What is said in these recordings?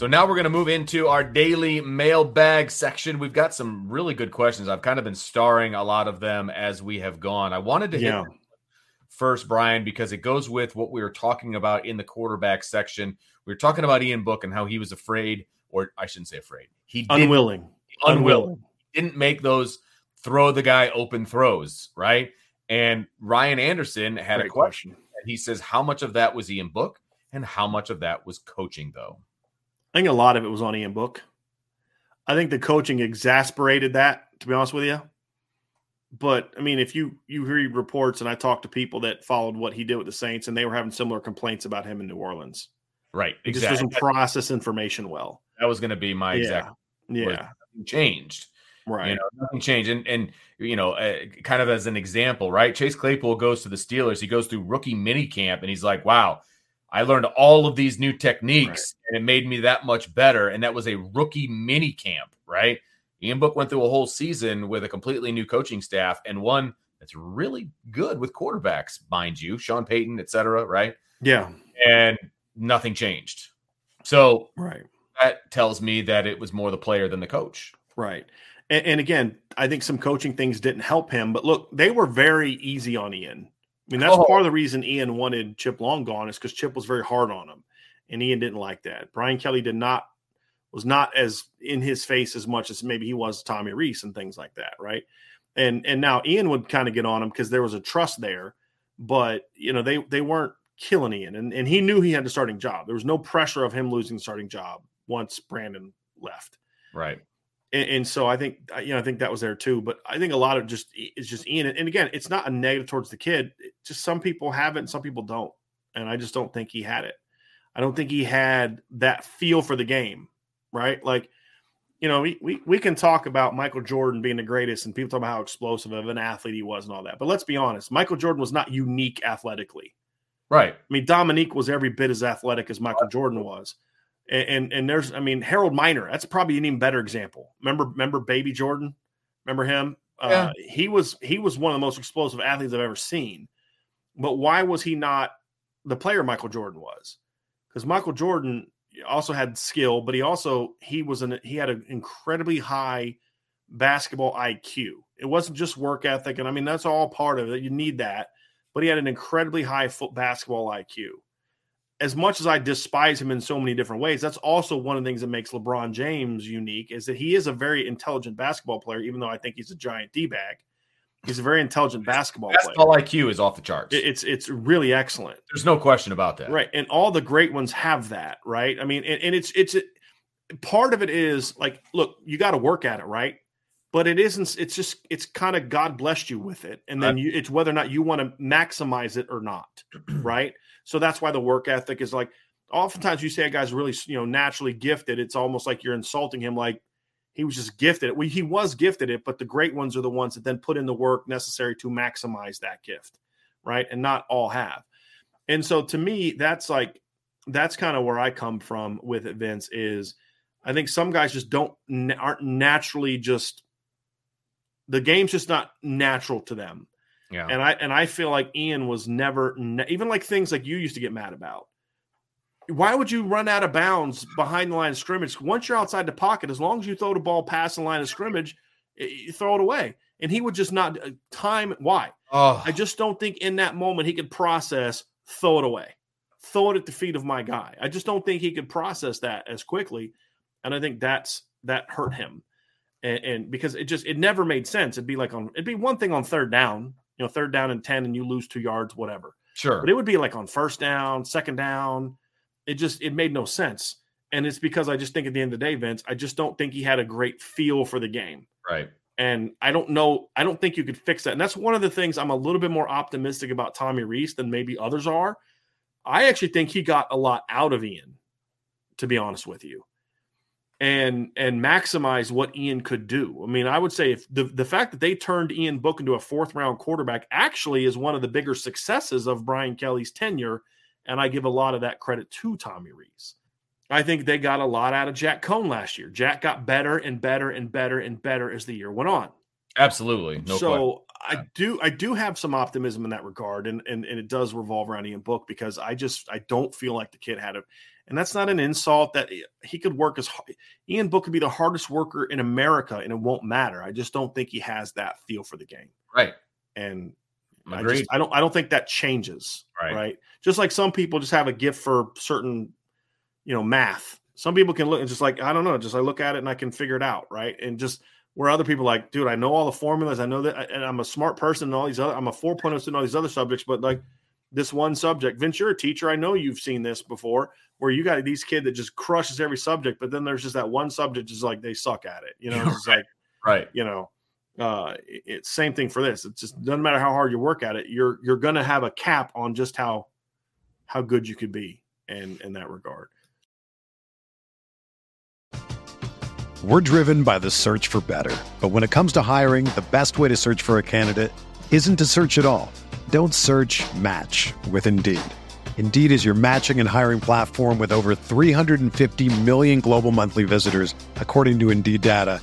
So now we're going to move into our daily mailbag section. We've got some really good questions. I've kind of been starring a lot of them as we have gone. I wanted to Yeah. hit first, Brian, because it goes with what we were talking about in the quarterback section. We were talking about Ian Book and how he was afraid, or I shouldn't say afraid. He didn't- Unwilling. unwilling. Didn't make those throw the guy open throws, right? And Ryan Anderson had Great a question. And he says, How much of that was Ian Book and how much of that was coaching, though? I think a lot of it was on Ian Book. I think the coaching exasperated that, to be honest with you. But I mean, if you you read reports and I talked to people that followed what he did with the Saints, and they were having similar complaints about him in New Orleans. Right. He just doesn't process information well. That was going to be my exact Yeah, was yeah, nothing changed. right. You know, nothing changed. And and you know, uh, kind of as an example, right? Chase Claypool goes to the Steelers. He goes through rookie mini camp, and he's like, "Wow, I learned all of these new techniques, and it made me that much better." And that was a rookie mini camp, right? Ian Book went through a whole season with a completely new coaching staff and one that's really good with quarterbacks, mind you, Sean Payton, et cetera, right? yeah, And nothing changed. So right. that tells me that it was more the player than the coach. Right. And, and again, I think some coaching things didn't help him. But look, they were very easy on Ian. I mean, that's Oh. part of oh. the reason Ian wanted Chip Long gone is because Chip was very hard on him, and Ian didn't like that. Brian Kelly did not was not as in his face as much as maybe he was Tommy Rees and things like that, right? And and now Ian would kind of get on him because there was a trust there, but you know they they weren't killing Ian, and and he knew he had the starting job. There was no pressure of him losing the starting job once Brandon left Right. and, and so I think you know I think that was there too. But I think a lot of just it's just Ian, and again, it's not a negative towards the kid. Just some people have it, and some people don't, and I just don't think he had it. I don't think he had that feel for the game, right? Like, you know, we we, we can talk about Michael Jordan being the greatest, and people talk about how explosive of an athlete he was and all that. But let's be honest, Michael Jordan was not unique athletically. Right. I mean, Dominique was every bit as athletic as Michael Jordan was. And, and and there's, I mean, Harold Miner. That's probably an even better example. Remember, remember Baby Jordan? Remember him? Uh, he was he was one of the most explosive athletes I've ever seen. But why was he not the player Michael Jordan was? Because Michael Jordan also had skill, but he also he was an he had an incredibly high basketball IQ. It wasn't just work ethic, and I mean that's all part of it. You need that, but he had an incredibly high foot basketball IQ. As much as I despise him in so many different ways, that's also one of the things that makes LeBron James unique is that he is a very intelligent basketball player, even though I think he's a giant D bag. He's a very intelligent basketball player. Basketball IQ is off the charts. It's it's really excellent. There's no question about that. Right. And all the great ones have that, right? I mean, and, and it's it's part of it is like, look, you got to work at it, right? But it isn't, it's just it's kind of God blessed you with it. And then uh, you it's whether or not you want to maximize it or not, right? So that's why the work ethic is like oftentimes you say a guy's really, you know, naturally gifted. It's almost like you're insulting him like he was just gifted. Well, he was gifted it, but the great ones are the ones that then put in the work necessary to maximize that gift, right? And not all have. And so to me, that's like that's kind of where I come from with it, Vince. Is I think some guys just don't aren't naturally just the game's just not natural to them. Yeah. And I and I feel like Ian was never even like things like you used to get mad about. Why would you run out of bounds behind the line of scrimmage? Once you're outside the pocket, as long as you throw the ball past the line of scrimmage, you throw it away. And he would just not uh, time. Why? Oh. I just don't think in that moment he could process throw it away, throw it at the feet of my guy. I just don't think he could process that as quickly, and I think that's that hurt him. And, and because it just it never made sense. It'd be like on it'd be one thing on third down, you know, third down and ten, and you lose two yards, whatever. Sure, but it would be like on first down, second down. It just it made no sense. And it's because I just think at the end of the day, Vince, I just don't think he had a great feel for the game. Right. And I don't know, I don't think you could fix that. And that's one of the things I'm a little bit more optimistic about Tommy Rees than maybe others are. I actually think he got a lot out of Ian, to be honest with you. And and maximize what Ian could do. I mean, I would say if the, the fact that they turned Ian Book into a fourth round quarterback actually is one of the bigger successes of Brian Kelly's tenure. And I give a lot of that credit to Tommy Rees. I think they got a lot out of Jack Coan last year. Jack got better and better and better and better as the year went on. Absolutely. No so question. I do I do have some optimism in that regard, and, and and it does revolve around Ian Book because I just I don't feel like the kid had a, and that's not an insult that he could work as hard. Ian Book could be the hardest worker in America, and it won't matter. I just don't think he has that feel for the game. Right. And I, just, I don't I don't think that changes. Right. Right. Just like some people just have a gift for certain you know math some people can look and just like i don't know just i look at it and i can figure it out right and just where other people like dude i know all the formulas i know that and i'm a smart person and all these other i'm a 4.0 in all these other subjects but like this one subject vince you're a teacher i know you've seen this before where you got these kid that just crushes every subject but then there's just that one subject just like they suck at it you know it's right. like right you know uh it's same thing for this it just doesn't matter how hard you work at it you're you're gonna have a cap on just how how good you could be in in that regard We're driven by the search for better. But when it comes to hiring, the best way to search for a candidate isn't to search at all. Don't search match with Indeed. Indeed is your matching and hiring platform with over 350 million global monthly visitors, according to Indeed data,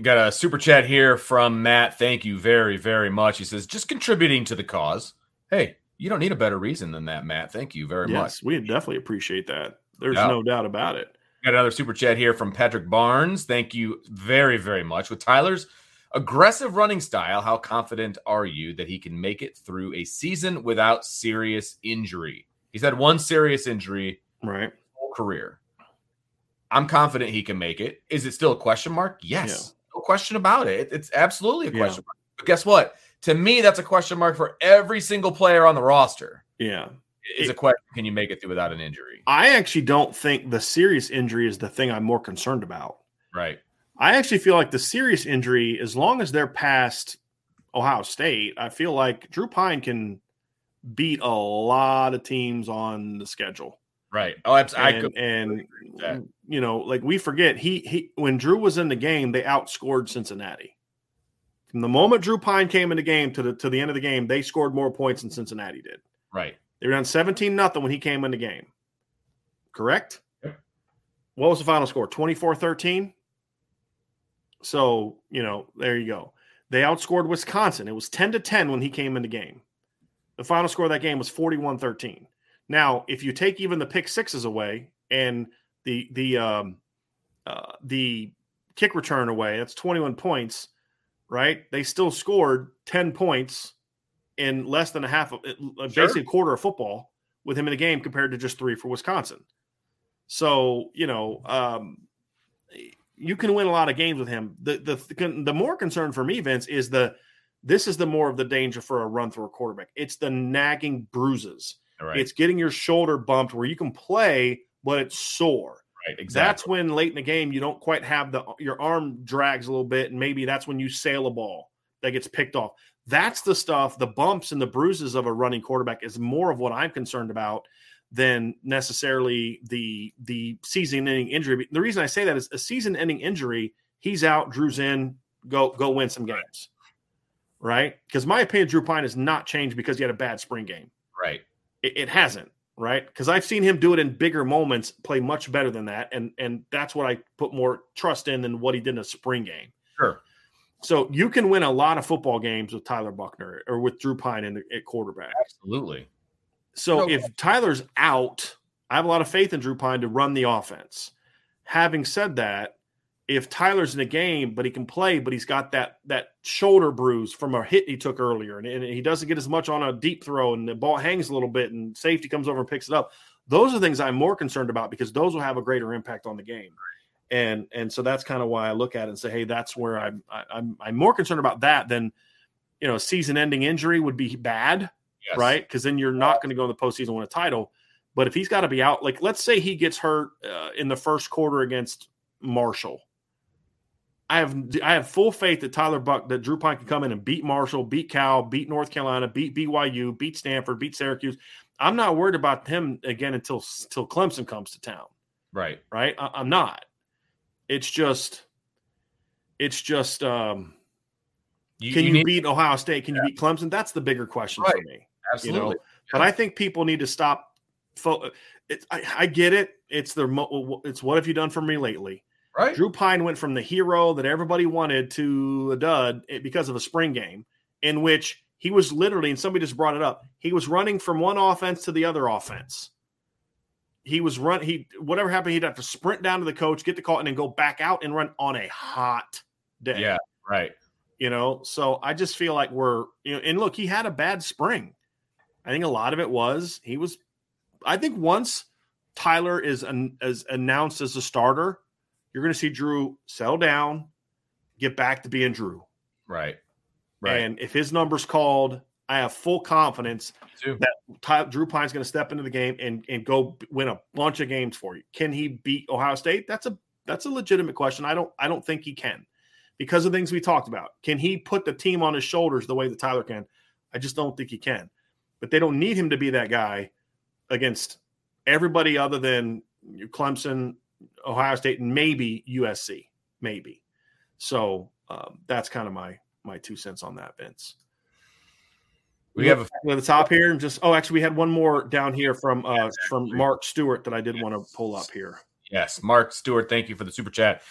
We got a super chat here from Matt. Thank you very, very much. He says, just contributing to the cause. Hey, you don't need a better reason than that, Matt. Thank you very yes, much. We definitely appreciate that. There's Yeah. no doubt about it. Got another super chat here from Patrick Barnes. Thank you very, very much. With Tyler's aggressive running style, how confident are you that he can make it through a season without serious injury? He's had one serious injury right whole career. I'm confident he can make it. Is it still a question mark? Yes. Yeah. No question about it. It's absolutely a question yeah. But guess what? To me, that's a question mark for every single player on the roster. Yeah. Is it, a question can you make it through without an injury? I actually don't think the serious injury is the thing I'm more concerned about. Right. I actually feel like the serious injury, as long as they're past Ohio State, I feel like Drew Pyne can beat a lot of teams on the schedule. Right. Oh, absolutely. And, and you know, like we forget he he when Drew was in the game, they outscored Cincinnati. From the moment Drew Pyne came in the game to the to the end of the game, they scored more points than Cincinnati did. Right. They were down 17 nothing when he came in the game. Correct? Yep. What was the final score? 24-13? So, you know, there you go. They outscored Wisconsin. It was 10 to 10 when he came in the game. The final score of that game was 41 13. Now, if you take even the pick sixes away and the the um, uh, the kick return away, that's 21 points, right? They still scored 10 points in less than a half of sure. basically a quarter of football with him in the game compared to just three for Wisconsin. So, you know, um, you can win a lot of games with him. The the the more concern for me, Vince, is the this is the more of the danger for a run through a quarterback. It's the nagging bruises. Right. It's getting your shoulder bumped where you can play, but it's sore. Right, exactly. That's when late in the game you don't quite have the your arm drags a little bit, and maybe that's when you sail a ball that gets picked off. That's the stuff, the bumps and the bruises of a running quarterback is more of what I'm concerned about than necessarily the the season ending injury. The reason I say that is a season ending injury, he's out, Drew's in, go go win some games. Right? Because my opinion, Drew Pyne has not changed because he had a bad spring game. Right. It, it hasn't, right? Because I've seen him do it in bigger moments, play much better than that. And and that's what I put more trust in than what he did in a spring game. Sure. So you can win a lot of football games with Tyler Buchner or with Drew Pyne in the, at quarterback. Absolutely. So no. if Tyler's out, I have a lot of faith in Drew Pyne to run the offense. Having said that, if Tyler's in the game, but he can play, but he's got that that shoulder bruise from a hit he took earlier, and, and, he doesn't get as much on a deep throw, and the ball hangs a little bit, and safety comes over and picks it up. Those are things I'm more concerned about because those will have a greater impact on the game, and and so that's kind of why I look at it and say, hey, that's where I'm I, am i am I'm more concerned about that than you know, a season-ending injury would be bad, yes. right? Because then you're not going to go in the postseason win a title. But if he's got to be out, like let's say he gets hurt uh, in the first quarter against Marshall, I have I have full faith that Tyler Buck that Drew Pyne can come in and beat Marshall, beat Cal, beat North Carolina, beat BYU, beat Stanford, beat Syracuse. I'm not worried about him again until until Clemson comes to town. Right. Right. I, I'm not. It's just, it's just. um you, can you, you need, beat Ohio State? Can yeah. you beat Clemson? That's the bigger question right. for me. Absolutely. You know? But I think people need to stop. Fo- it, I, I, get it. It's the it's what have you done for me lately? Right. Drew Pyne went from the hero that everybody wanted to a dud eh, because of a spring game in which he was literally, and somebody just brought it up. He was running from one offense to the other offense. He was run. He whatever happened, he'd have to sprint down to the coach, get the call, and then go back out and run on a hot day. Yeah. Right you know so i just feel like we're you know and look he had a bad spring i think a lot of it was he was i think once tyler is an, as announced as a starter you're going to see drew settle down get back to being drew. Right. Right. And if his number's called i have full confidence that Ty, drew Pyne's going to step into the game and, and go win a bunch of games for you. Can he beat ohio state? That's a that's a legitimate question. I don't i don't think he can because of things we talked about. Can he put the team on his shoulders the way that Tyler can? I just don't think he can. But they don't need him to be that guy against everybody other than Clemson, Ohio State, and maybe USC, maybe. So um, that's kind of my my two cents on that, Vince. We, have a, at the top here, and just oh, actually, we had one more down here from uh, from Mark Stewart that I did yes. want to pull up here. Yes, Mark Stewart, thank you for the super chat.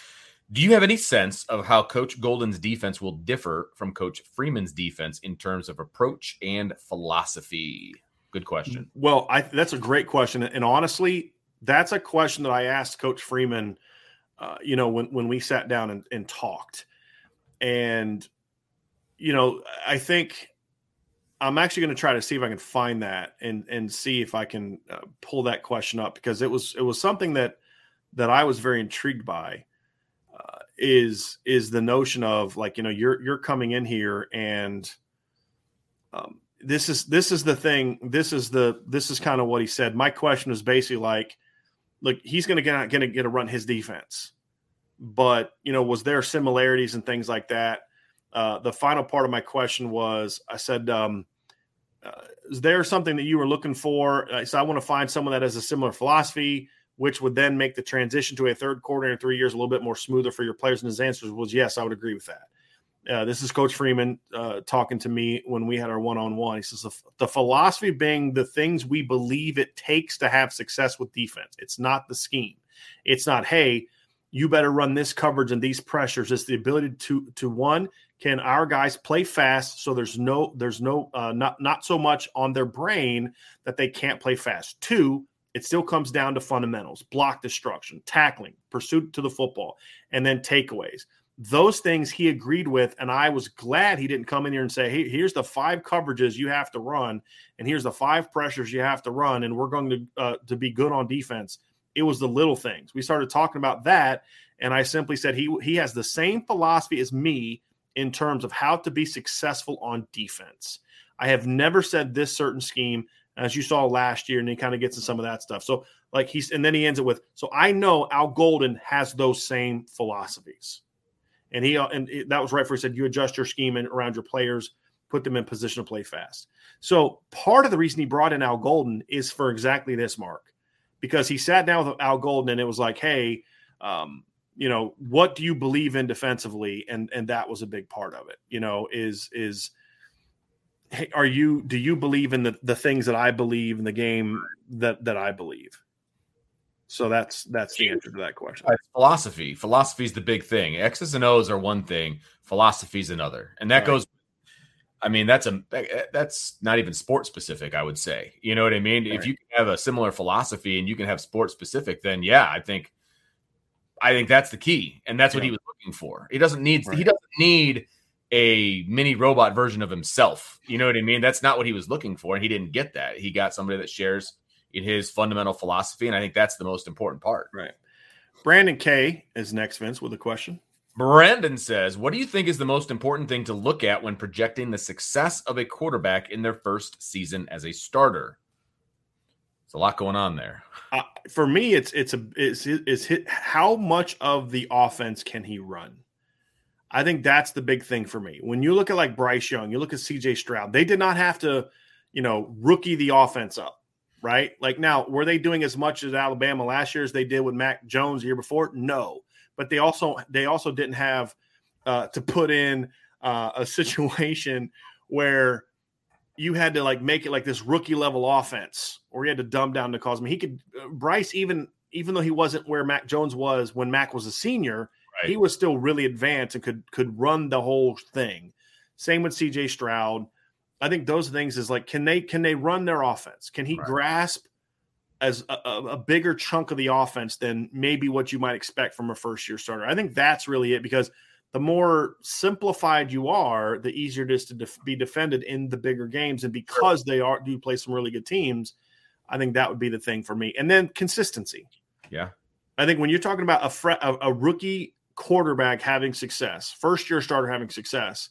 Do you have any sense of how Coach Golden's defense will differ from Coach Freeman's defense in terms of approach and philosophy? Good question. Well, I, that's a great question, and honestly, that's a question that I asked Coach Freeman. Uh, you know, when when we sat down and, and talked, and you know, I think I'm actually going to try to see if I can find that and and see if I can uh, pull that question up because it was it was something that that I was very intrigued by. Uh, is is the notion of like you know you're you're coming in here and um, this is this is the thing this is the this is kind of what he said. My question is basically like, look, he's going to get to get to run his defense, but you know was there similarities and things like that? Uh, the final part of my question was I said, um, uh, is there something that you were looking for? Said, I want to find someone that has a similar philosophy, which would then make the transition to a third quarter in three years a little bit more smoother for your players. And his answer was, yes, I would agree with that. Uh, this is Coach Freeman uh, talking to me when we had our one on one. He says, the, the philosophy being the things we believe it takes to have success with defense. It's not the scheme. It's not, hey, you better run this coverage and these pressures. It's the ability to to one can our guys play fast so there's no there's no uh, not not so much on their brain that they can't play fast. Two, it still comes down to fundamentals: block destruction, tackling, pursuit to the football, and then takeaways. Those things he agreed with, and I was glad he didn't come in here and say, "Hey, here's the five coverages you have to run, and here's the five pressures you have to run, and we're going to uh, to be good on defense." It was the little things. We started talking about that, and I simply said he he has the same philosophy as me in terms of how to be successful on defense. I have never said this certain scheme, as you saw last year, and he kind of gets in some of that stuff. So, like he's, and then he ends it with, so I know Al Golden has those same philosophies. And he, and that was right for he said, you adjust your scheme and around your players, put them in position to play fast. So, part of the reason he brought in Al Golden is for exactly this, Mark because he sat down with Al Golden and it was like, hey, um, you know, what do you believe in defensively? And and that was a big part of it. You know, is is hey, are you do you believe in the the things that I believe in the game that that I believe? So that's that's the answer to that question. It's philosophy. Philosophy is the big thing. X's and O's are one thing. Philosophy is another, and that right. goes I mean, that's a eh, that's not even sports specific. I would say, you know what I mean. Right. If you have a similar philosophy and you can have sports specific, then yeah, I think, I think that's the key, and that's yeah. what he was looking for. He doesn't need right. he doesn't need a mini robot version of himself. You know what I mean? That's not what he was looking for, and he didn't get that. He got somebody that shares in his fundamental philosophy, and I think that's the most important part. Right. Brandon K is next, Vince, with a question. Brandon says, What do you think is the most important thing to look at when projecting the success of a quarterback in their first season as a starter? There's a lot going on there. Uh, for me, it's it's a it's, it's hit, how much of the offense can he run? I think that's the big thing for me. When you look at like Bryce Young, you look at CJ Stroud, they did not have to, you know, rookie the offense up, right? Like now, were they doing as much as Alabama last year as they did with Mac Jones the year before? No but they also they also didn't have uh, to put in uh, a situation where you had to like make it like this rookie level offense, or you had to dumb down the calls. I mean, he could uh, Bryce even even though he wasn't where Mac Jones was when Mac was a senior, right. he was still really advanced and could could run the whole thing. Same with C.J. Stroud. I think those things is like can they can they run their offense? Can he right. grasp as a, a, bigger chunk of the offense than maybe what you might expect from a first year starter. I think that's really it because the more simplified you are, the easier it is to def- be defended in the bigger games. And because they are do play some really good teams, I think that would be the thing for me. And then consistency. Yeah, I think when you're talking about a, fre- a, a rookie quarterback having success, first year starter having success,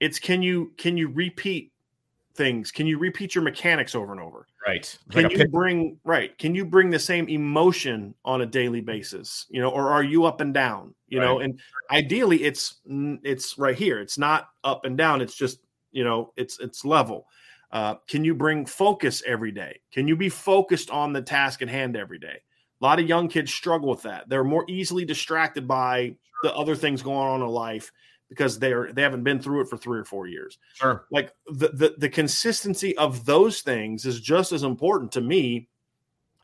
it's can you can you repeat things? Can you repeat your mechanics over and over? Right. Can like you bring right? Can you bring the same emotion on a daily basis? You know, or are you up and down? You right. know, and ideally it's it's right here. It's not up and down. It's just you know it's it's level. Uh, can you bring focus every day? Can you be focused on the task at hand every day? A lot of young kids struggle with that. They're more easily distracted by the other things going on in life because they're they haven't been through it for three or four years. Sure. Like the, the the consistency of those things is just as important to me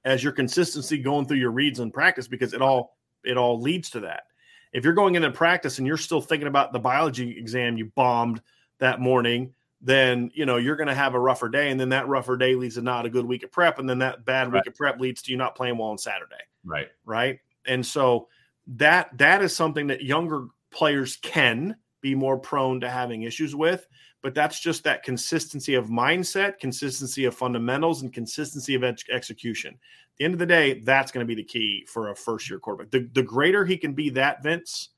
as your consistency going through your reads and practice because it all it all leads to that. If you're going into practice and you're still thinking about the biology exam you bombed that morning, then you know you're going to have a rougher day, and then that rougher day leads to not a good week of prep, and then that bad right. week of prep leads to you not playing well on Saturday. Right. Right. And so that that is something that younger players can be more prone to having issues with. but that's just that consistency of mindset, consistency of fundamentals, and consistency of ex- execution. At the end of the day, that's going to be the key for a first year quarterback. The, the greater he can be that, Vince,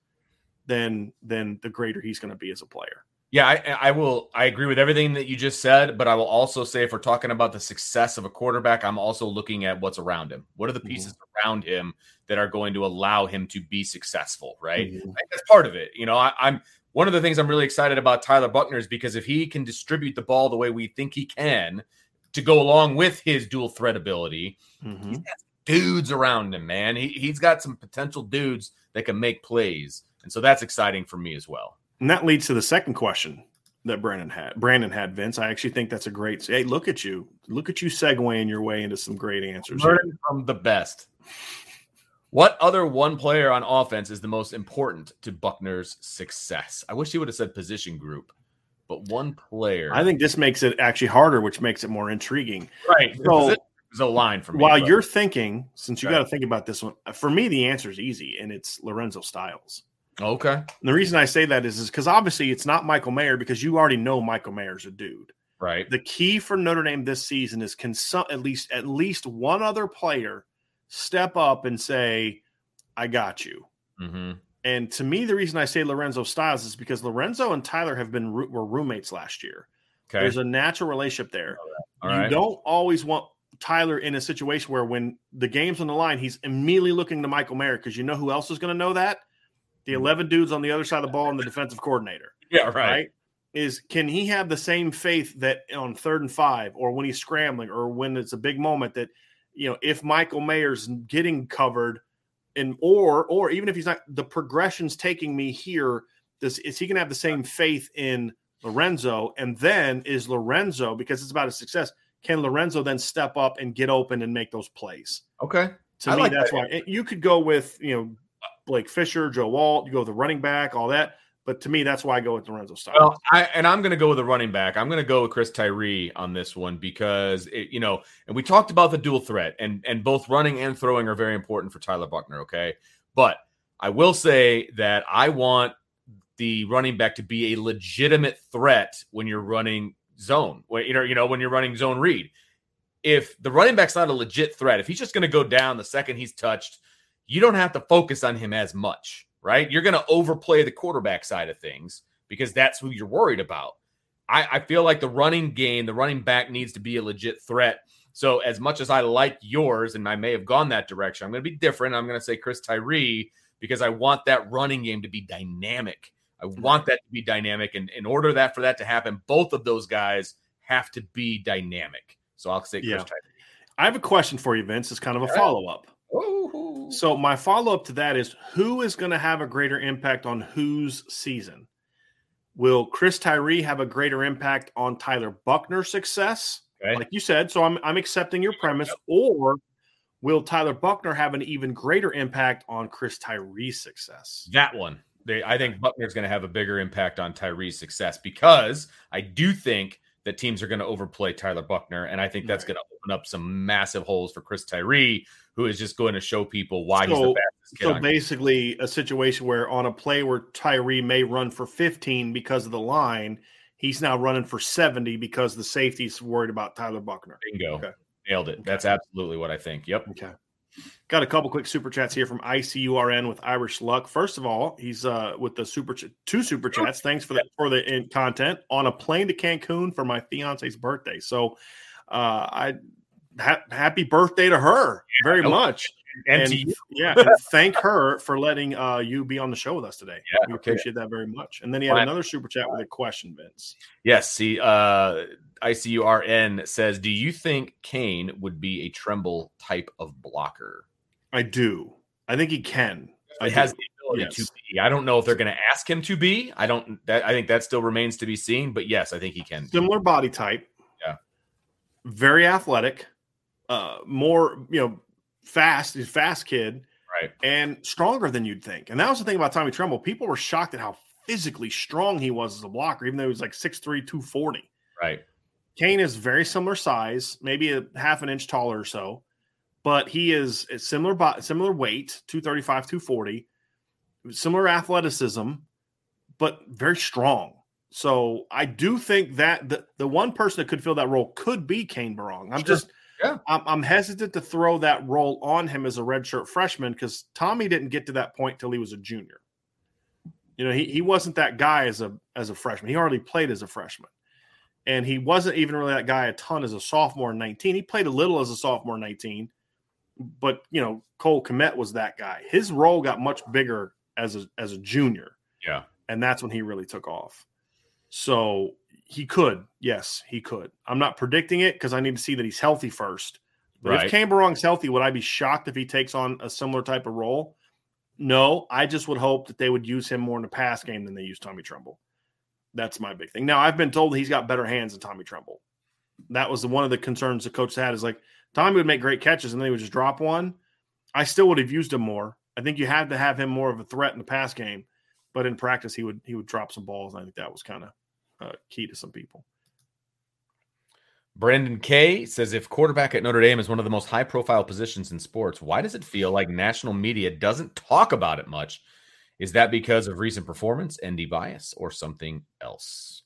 then then the greater he's going to be as a player. Yeah, I, I, will. I agree with everything that you just said, but I will also say if we're talking about the success of a quarterback, I'm also looking at what's around him. What are the pieces mm-hmm. around him that are going to allow him to be successful? Right, mm-hmm. that's part of it. You know, I, I'm one of the things I'm really excited about Tyler Buchner is because if he can distribute the ball the way we think he can, to go along with his dual threat ability, mm-hmm. he's got dudes around him, man. He, he's got some potential dudes that can make plays, and so that's exciting for me as well. And that leads to the second question that Brandon had. Brandon had Vince. I actually think that's a great. Hey, look at you! Look at you segueing your way into some great answers. Learning from the best. What other one player on offense is the most important to Buchner's success? I wish he would have said position group, but one player. I think this makes it actually harder, which makes it more intriguing. Right. So, a line for me. While but. you're thinking, since you got to think about this one, uh, for me the answer is easy, and it's Lorenzo Styles. Okay. And the reason I say that is is because obviously it's not Michael Mayer because you already know Michael Mayer's a dude. Right. The key for Notre Dame this season is can some, at least at least one other player step up and say, "I got you." Mm-hmm. And to me, the reason I say Lorenzo Styles is because Lorenzo and Tyler have been were roommates last year. Okay. There's a natural relationship there. All you right. don't always want Tyler in a situation where when the game's on the line, he's immediately looking to Michael Mayer because you know who else is going to know that the 11 dudes on the other side of the ball and the defensive coordinator. Yeah, right. right. Is can he have the same faith that on third and five or when he's scrambling or when it's a big moment that, you know, if Michael Mayer's getting covered and or or even if he's not the progression's taking me here, does is he gonna have the same faith in Lorenzo? And then is Lorenzo, because it's about his success, can Lorenzo then step up and get open and make those plays? Okay. To I me, like that's that. why you could go with, you know, Blake Fisher, Joe Alt. you go with the running back, all that. But to me, that's why I go with Lorenzo Styles. Well, I, and I'm going to go with the running back. I'm going to go with Chris Tyree on this one because it, you know, and we talked about the dual threat, and and both running and throwing are very important for Tyler Buchner. Okay, but I will say that I want the running back to be a legitimate threat when you're running zone. When you know, you know, when you're running zone read. If the running back's not a legit threat, if he's just going to go down the second he's touched you don't have to focus on him as much, right? You're going to overplay the quarterback side of things because that's who you're worried about. I, I feel like the running game, the running back needs to be a legit threat. So, as much as I like yours, and I may have gone that direction, I'm going to be different. I'm going to say Chris Tyree because I want that running game to be dynamic. I mm-hmm. want that to be dynamic. And in order that for that to happen, both of those guys have to be dynamic. So I'll say Chris yeah. Tyree. I have a question for you, Vince. It's kind of a follow up. So my follow up to that is who is going to have a greater impact on whose season? Will Chris Tyree have a greater impact on Tyler Buchner's success? Okay. Like you said, so I'm I'm accepting your premise, or will Tyler Buchner have an even greater impact on Chris Tyree's success? That one. They, I think Buchner's going to have a bigger impact on Tyree's success because I do think that teams are going to overplay Tyler Buchner. and I think that's right. going to open up some massive holes for Chris Tyree, who is just going to show people why so, he's the fastest kid. So basically, a situation where on a play where Tyree may run for 15 because of the line, he's now running for 70 because the safety's worried about Tyler Buchner. Bingo. Okay. Nailed it. Okay. That's absolutely what I think. Yep. Okay. Got a couple quick super chats here from ICURN with Irish Luck. First of all, he's uh, with the super ch- two super chats. Thanks for the for the in- content on a plane to Cancun for my fiance's birthday. So, uh, I ha- happy birthday to her very much. And, and yeah, and thank her for letting uh, you be on the show with us today. Yeah, we appreciate that very much. And then he had another super chat with a question, Vince. Yes, see, uh, ICURN says, "Do you think Cane would be a Tremble type of blocker?" I do. I think he can. He has the ability yes. to be. I don't know if they're going to ask him to be. I don't. That, I think that still remains to be seen. But yes, I think he can. Similar body type. Yeah. Very athletic. Uh, more you know fast, he's fast kid, right, and stronger than you'd think. And that was the thing about Tommy Tremble. People were shocked at how physically strong he was as a blocker, even though he was like 6'3", 240. Right. Cane is very similar size, maybe a half an inch taller or so, but he is similar similar weight, 235, 240, similar athleticism, but very strong. So I do think that the, the one person that could fill that role could be Cane Berrong. I'm Sure. just Yeah. I'm, I'm hesitant to throw that role on him as a redshirt freshman because Tommy didn't get to that point till he was a junior. You know, he, he wasn't that guy as a as a freshman. He already played as a freshman. And he wasn't even really that guy a ton as a sophomore in 19. He played a little as a sophomore in 19, but you know, Cole Kmet was that guy. His role got much bigger as a as a junior Yeah. and that's when he really took off. So he could, yes, he could. I'm not predicting it because I need to see that he's healthy first. But Right. if Cane Berrong's healthy, would I be shocked if he takes on a similar type of role? No, I just would hope that they would use him more in the pass game than they use Tommy Tremble. That's my big thing. Now I've been told that he's got better hands than Tommy Tremble. That was the, one of the concerns the coach had is like Tommy would make great catches and then he would just drop one. I still would have used him more. I think you had to have him more of a threat in the pass game, but in practice he would he would drop some balls. And I think that was kind of uh, key to some people. Brandon K says if quarterback at Notre Dame is one of the most high profile positions in sports, why does it feel like national media doesn't talk about it much? Is that because of recent performance, ND bias, or something else?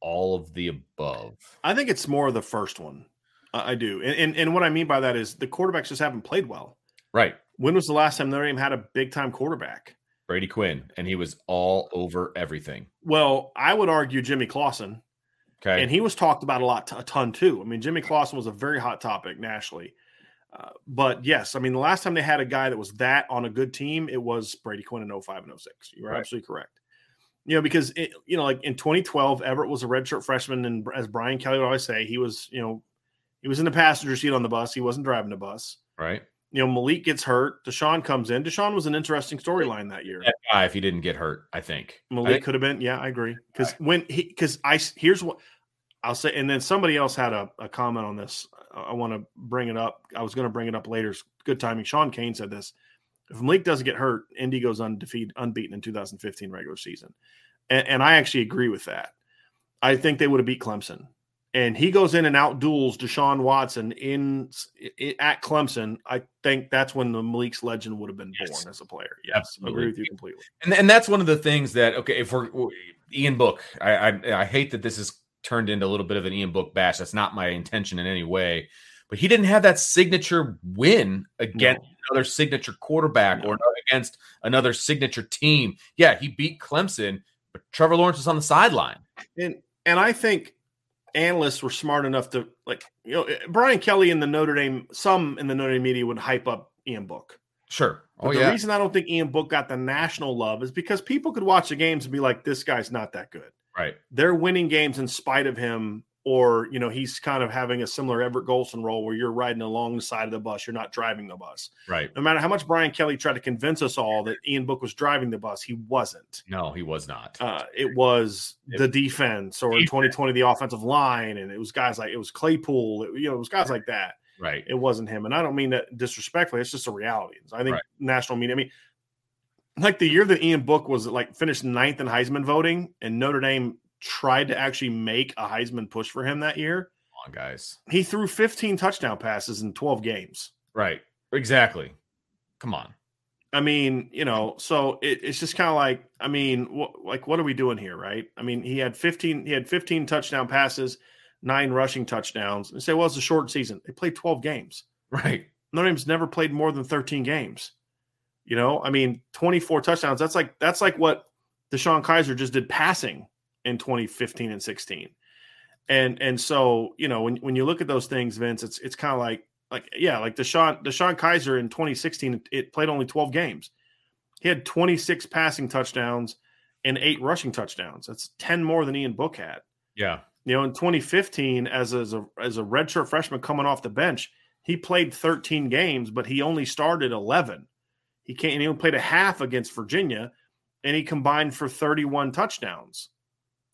All of the above. I think it's more of the first one. I I do, and, and and what I mean by that is the quarterbacks just haven't played well. Right. When was the last time Notre Dame had a big time quarterback? Brady Quinn, and he was all over everything. Well, I would argue Jimmy Clausen, Okay. and he was talked about a lot, a ton too. I mean, Jimmy Clausen was a very hot topic nationally. Uh, but yes, I mean, the last time they had a guy that was that on a good team, it was Brady Quinn in 05 and 06. You're Right. absolutely correct. You know, because it, you know, like in 2012, Everett was a redshirt freshman, and as Brian Kelly would always say, he was, you know, he was in the passenger seat on the bus. He wasn't driving the bus. right. You know, Malik gets hurt. Deshaun comes in. Deshaun was an interesting storyline that year. That guy, if he didn't get hurt, I think. I Malik think- could have been. Yeah, I agree. Because when he, because I here's what I'll say, and then somebody else had a, a comment on this. I, I want to bring it up. I was going to bring it up later. Good timing. Sean Kane said this. If Malik doesn't get hurt, ND goes undefeated, unbeaten in 2015 regular season, and, and I actually agree with that. I think they would have beat Clemson, and he goes in and out duels Deshaun Watson in, i at Clemson. I think that's when the Malik's legend would have been Yes. born as a player. Yes, Absolutely. agree with you completely. and and that's one of the things that okay if we're ian book I, I i hate that this has turned into a little bit of an ian book bash that's not my intention in any way but he didn't have that signature win against another signature quarterback No. or against another signature team yeah he beat clemson but trevor lawrence was on the sideline And and I think analysts were smart enough to like you know Brian Kelly in the Notre Dame some in the Notre Dame media would hype up Ian Book. sure But oh the yeah reason I don't think Ian Book got the national love is because people could watch the games and be like, this guy's not that good. right They're winning games in spite of him, or you know, he's kind of having a similar Everett Golson role where you're riding along the side of the bus, you're not driving the bus. right No matter how much Brian Kelly tried to convince us all that Ian Book was driving the bus, he wasn't. no he was not Uh, it was the defense, or in 2020 the offensive line, and it was guys like it was Claypool. It, you know, it was guys like that. right It wasn't him, and I don't mean that disrespectfully. It's just a reality. I think Right. national media. I mean, like the year that Ian Book was like finished ninth in Heisman voting, and Notre Dame tried to actually make a Heisman push for him that year. Come on guys He threw 15 touchdown passes in 12 games. right exactly come on I mean, you know, so it, it's just kind of like, I mean, wh- like what are we doing here, right? I mean, he had 15, he had 15 touchdown passes, nine rushing touchdowns. And say, well, it's a short season. They played 12 games. right Notre Dame's never played more than 13 games. You know, I mean, 24 touchdowns. That's like that's like what Deshaun Kizer just did passing in 2015 and 16. And and so, you know, when, when you look at those things, Vince, it's it's kind of like like yeah, like Deshaun Deshaun Kizer in 2016, it played only 12 games. He had 26 passing touchdowns and eight rushing touchdowns. That's 10 more than Ian Book had. yeah You know, in 2015, as a, as a as a redshirt freshman coming off the bench, he played 13 games, but he only started 11. He can't. He only played a half against Virginia, and he combined for 31 touchdowns.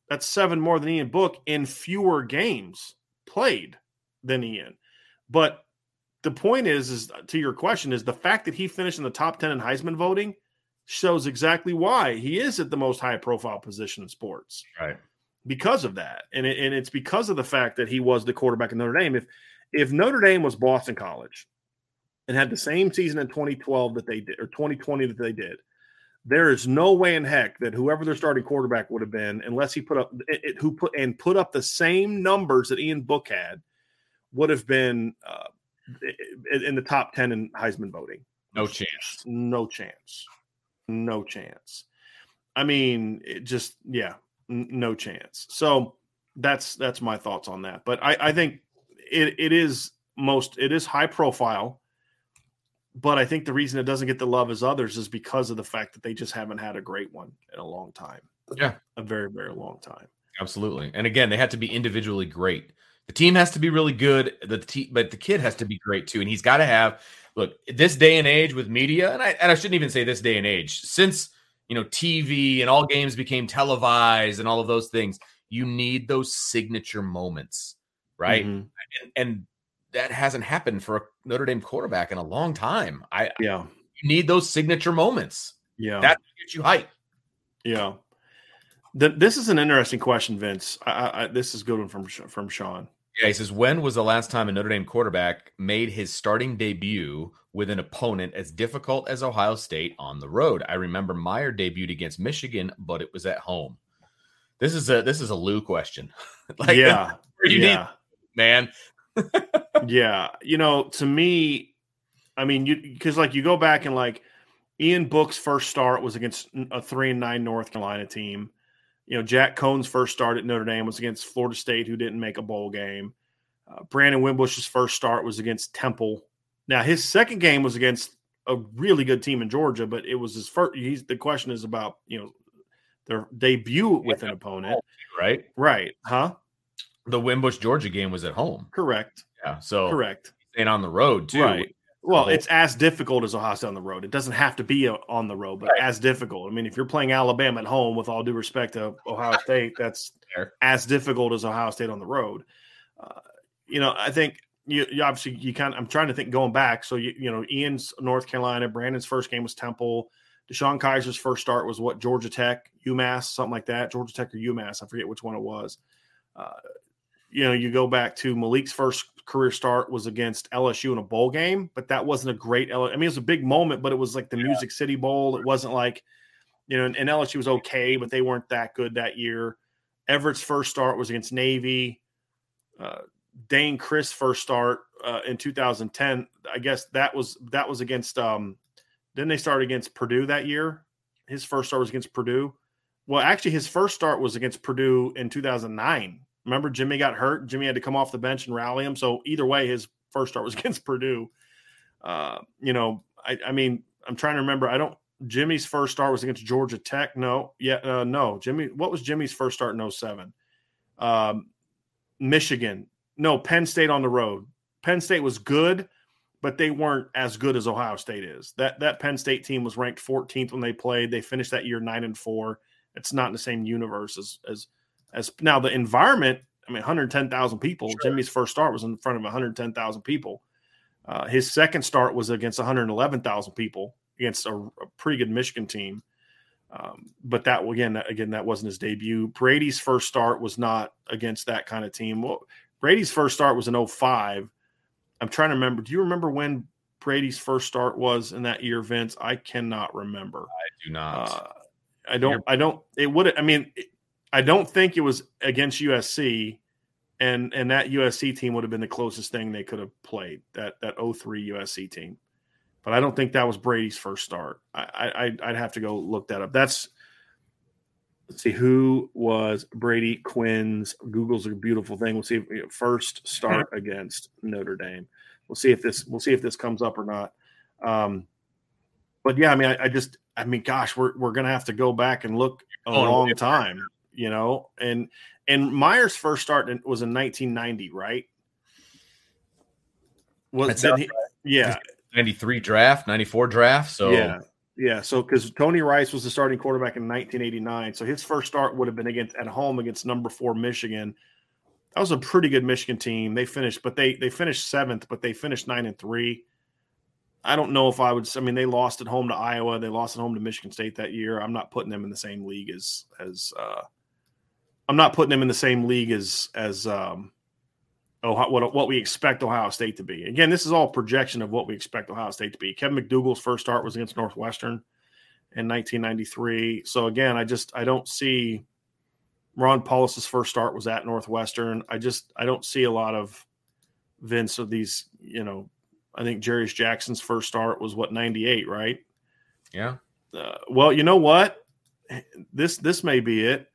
That's seven more than Ian Book in fewer games played than Ian. But the point is, is to your question, is the fact that he finished in the top 10 in Heisman voting shows exactly why he is at the most high profile position in sports right because of that, and it, and it's because of the fact that he was the quarterback in Notre Dame. If if Notre Dame was Boston College and had the same season in 2012 that they did or 2020 that they did, There is no way in heck that whoever their starting quarterback would have been, unless he put up it, it, who put and put up the same numbers that Ian Book had, would have been uh, in the top ten in Heisman voting. No chance. No chance. No chance. I mean, it just yeah, n- no chance. So that's that's my thoughts on that. But I, I think it, it is most it is high profile but I think the reason it doesn't get the love as others is because of the fact that they just haven't had a great one in a long time. Yeah. A very, very long time. Absolutely. And again, they have to be individually great. The team has to be really good, the te- but the kid has to be great too. And he's got to have look, this day and age with media, and I and I shouldn't even say this day and age, since you know, TV and all games became televised and all of those things, you need those signature moments, right? Mm-hmm. And, and that hasn't happened for a Notre Dame quarterback in a long time. I yeah, you need those signature moments. Yeah, that gets you hype. Yeah, the, this is an interesting question, Vince. I, I, this is good one from from Sean. Yeah, he says, when was the last time a Notre Dame quarterback made his starting debut with an opponent as difficult as Ohio State on the road? I remember Mirer debuted against Michigan, but it was at home. This is a this is a Lou question. like, yeah, you yeah. need man yeah, you know, to me, I mean, you because like you go back and like Ian Book's first start was against a three and nine North Carolina team. You know, Jack Coan's first start at Notre Dame was against Florida State, who didn't make a bowl game. Uh, Brandon Wimbush's first start was against Temple. Now his second game was against a really good team in Georgia, but it was his first. He's the question is about you know their debut with an opponent, right? Right? Huh? The Wimbush Georgia game was at home. Correct. Yeah. So correct. And on the road too. Right. Well, it's as difficult as Ohio State on the road. It doesn't have to be a, on the road, but right. as difficult. I mean, if you're playing Alabama at home, with all due respect to Ohio State, that's Fair. as difficult as Ohio State on the road. Uh, you know, I think you, you, obviously you kind. Of, I'm trying to think going back. So you, you know, Ian's North Carolina, Brandon's first game was Temple. DeShone Kizer's first start was what Georgia Tech, UMass, something like that. Georgia Tech or UMass, I forget which one it was. Uh, you know, you go back to Malik's first career start was against LSU in a bowl game, but that wasn't a great. I mean, it was a big moment, but it was like the yeah. Music City Bowl. It wasn't like, you know, and, and LSU was okay, but they weren't that good that year. Everett's first start was against Navy. Uh, Dayne Crist first start uh, in 2010. I guess that was that was against. Um, then they started against Purdue that year. His first start was against Purdue. Well, actually, his first start was against Purdue in 2009 Remember, Jimmy got hurt. Jimmy had to come off the bench and rally him. So either way, his first start was against Purdue. Uh, you know, I, I, mean, I'm trying to remember. I don't. Jimmy's first start was against Georgia Tech. No, yeah, uh, no. Jimmy, what was Jimmy's first start in 07? Um, Michigan. No, Penn State on the road. Penn State was good, but they weren't as good as Ohio State is. That that Penn State team was ranked 14th when they played. They finished that year nine and four. It's not in the same universe as as as now the environment, I mean, 110,000 people. Sure. Jimmy's first start was in front of 110,000 people. Uh, his second start was against 111,000 people against a, a, pretty good Michigan team. Um, but that again, again, that wasn't his debut. Brady's first start was not against that kind of team. Well, Brady's first start was in 05. I'm trying to remember. Do you remember when Brady's first start was in that year, Vince? I cannot remember. I do not. Uh, I don't. I don't. It would. I mean, it, I don't think it was against USC, and and that USC team would have been the closest thing they could have played that that 03 USC team. But I don't think that was Brady's first start. I, I I'd have to go look that up. That's let's see who was Brady Quinn's. Google's a beautiful thing. We'll see if first start against Notre Dame. We'll see if this we'll see if this comes up or not. Um, but yeah, I mean, I, I just I mean, gosh, we're we're gonna have to go back and look a oh, long time you know, and and Mirer's first start was in 1990, right? Was he, right. yeah, 93 draft, 94 draft. So yeah, yeah. So because Tony Rice was the starting quarterback in 1989, so his first start would have been against at home against number four Michigan. That was a pretty good Michigan team. They finished, but they they finished seventh, but they finished nine and three. I don't know if I would. I mean, they lost at home to Iowa. They lost at home to Michigan State that year. I'm not putting them in the same league as as uh, I'm not putting them in the same league as as um, Ohio, what what we expect Ohio State to be. Again, this is all projection of what we expect Ohio State to be. Kevin McDougal's first start was against Northwestern. in 1993. So again, I just I don't see Ron Powlus's first start was at Northwestern. I just I don't see a lot of Vince of these. You know, I think Jarious Jackson's first start was what 98, right? Yeah. Uh, well, you know what? This this may be it.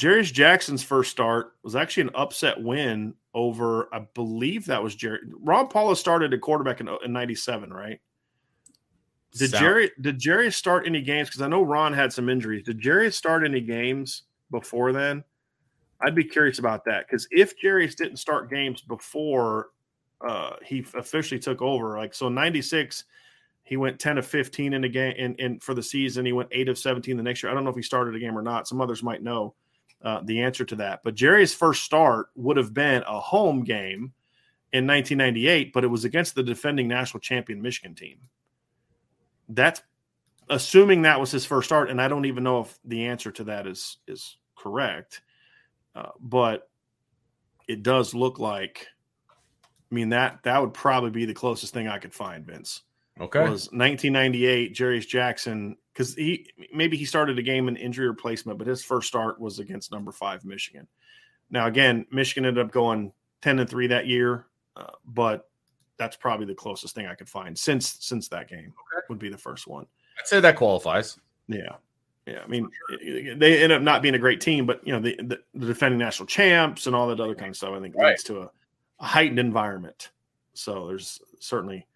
Jarious Jackson's first start was actually an upset win over, I believe that was Jerry. Ron Powlus started at quarterback in, in 97, right? Did. Jerry did Jerry start any games? Because I know Ron had some injuries. Did Jerry start any games before then? I'd be curious about that because if Jarious didn't start games before uh, he officially took over, like so, ninety six, he went ten of fifteen in the game, and, in for the season. He went eight of seventeen the next year. I don't know if he started a game or not. Some others might know uh, the answer to that. But Jerry's first start would have been a home game in 1998, but it was against the defending national champion Michigan team. That's assuming that was his first start, and I don't even know if the answer to that is is correct. Uh, but it does look like. I mean that that would probably be the closest thing I could find, Vince. Okay. Was 1998 Jarious Jackson because he maybe he started a game in injury replacement, but his first start was against number five Michigan. Now again, Michigan ended up going 10 and three that year, uh, but that's probably the closest thing I could find since since that game okay. would be the first one. I'd say that qualifies. Yeah. Yeah, I mean, they end up not being a great team, but you know, the, the, the defending national champs and all that other kind of stuff. I think right. leads to a, a heightened environment. So there's certainly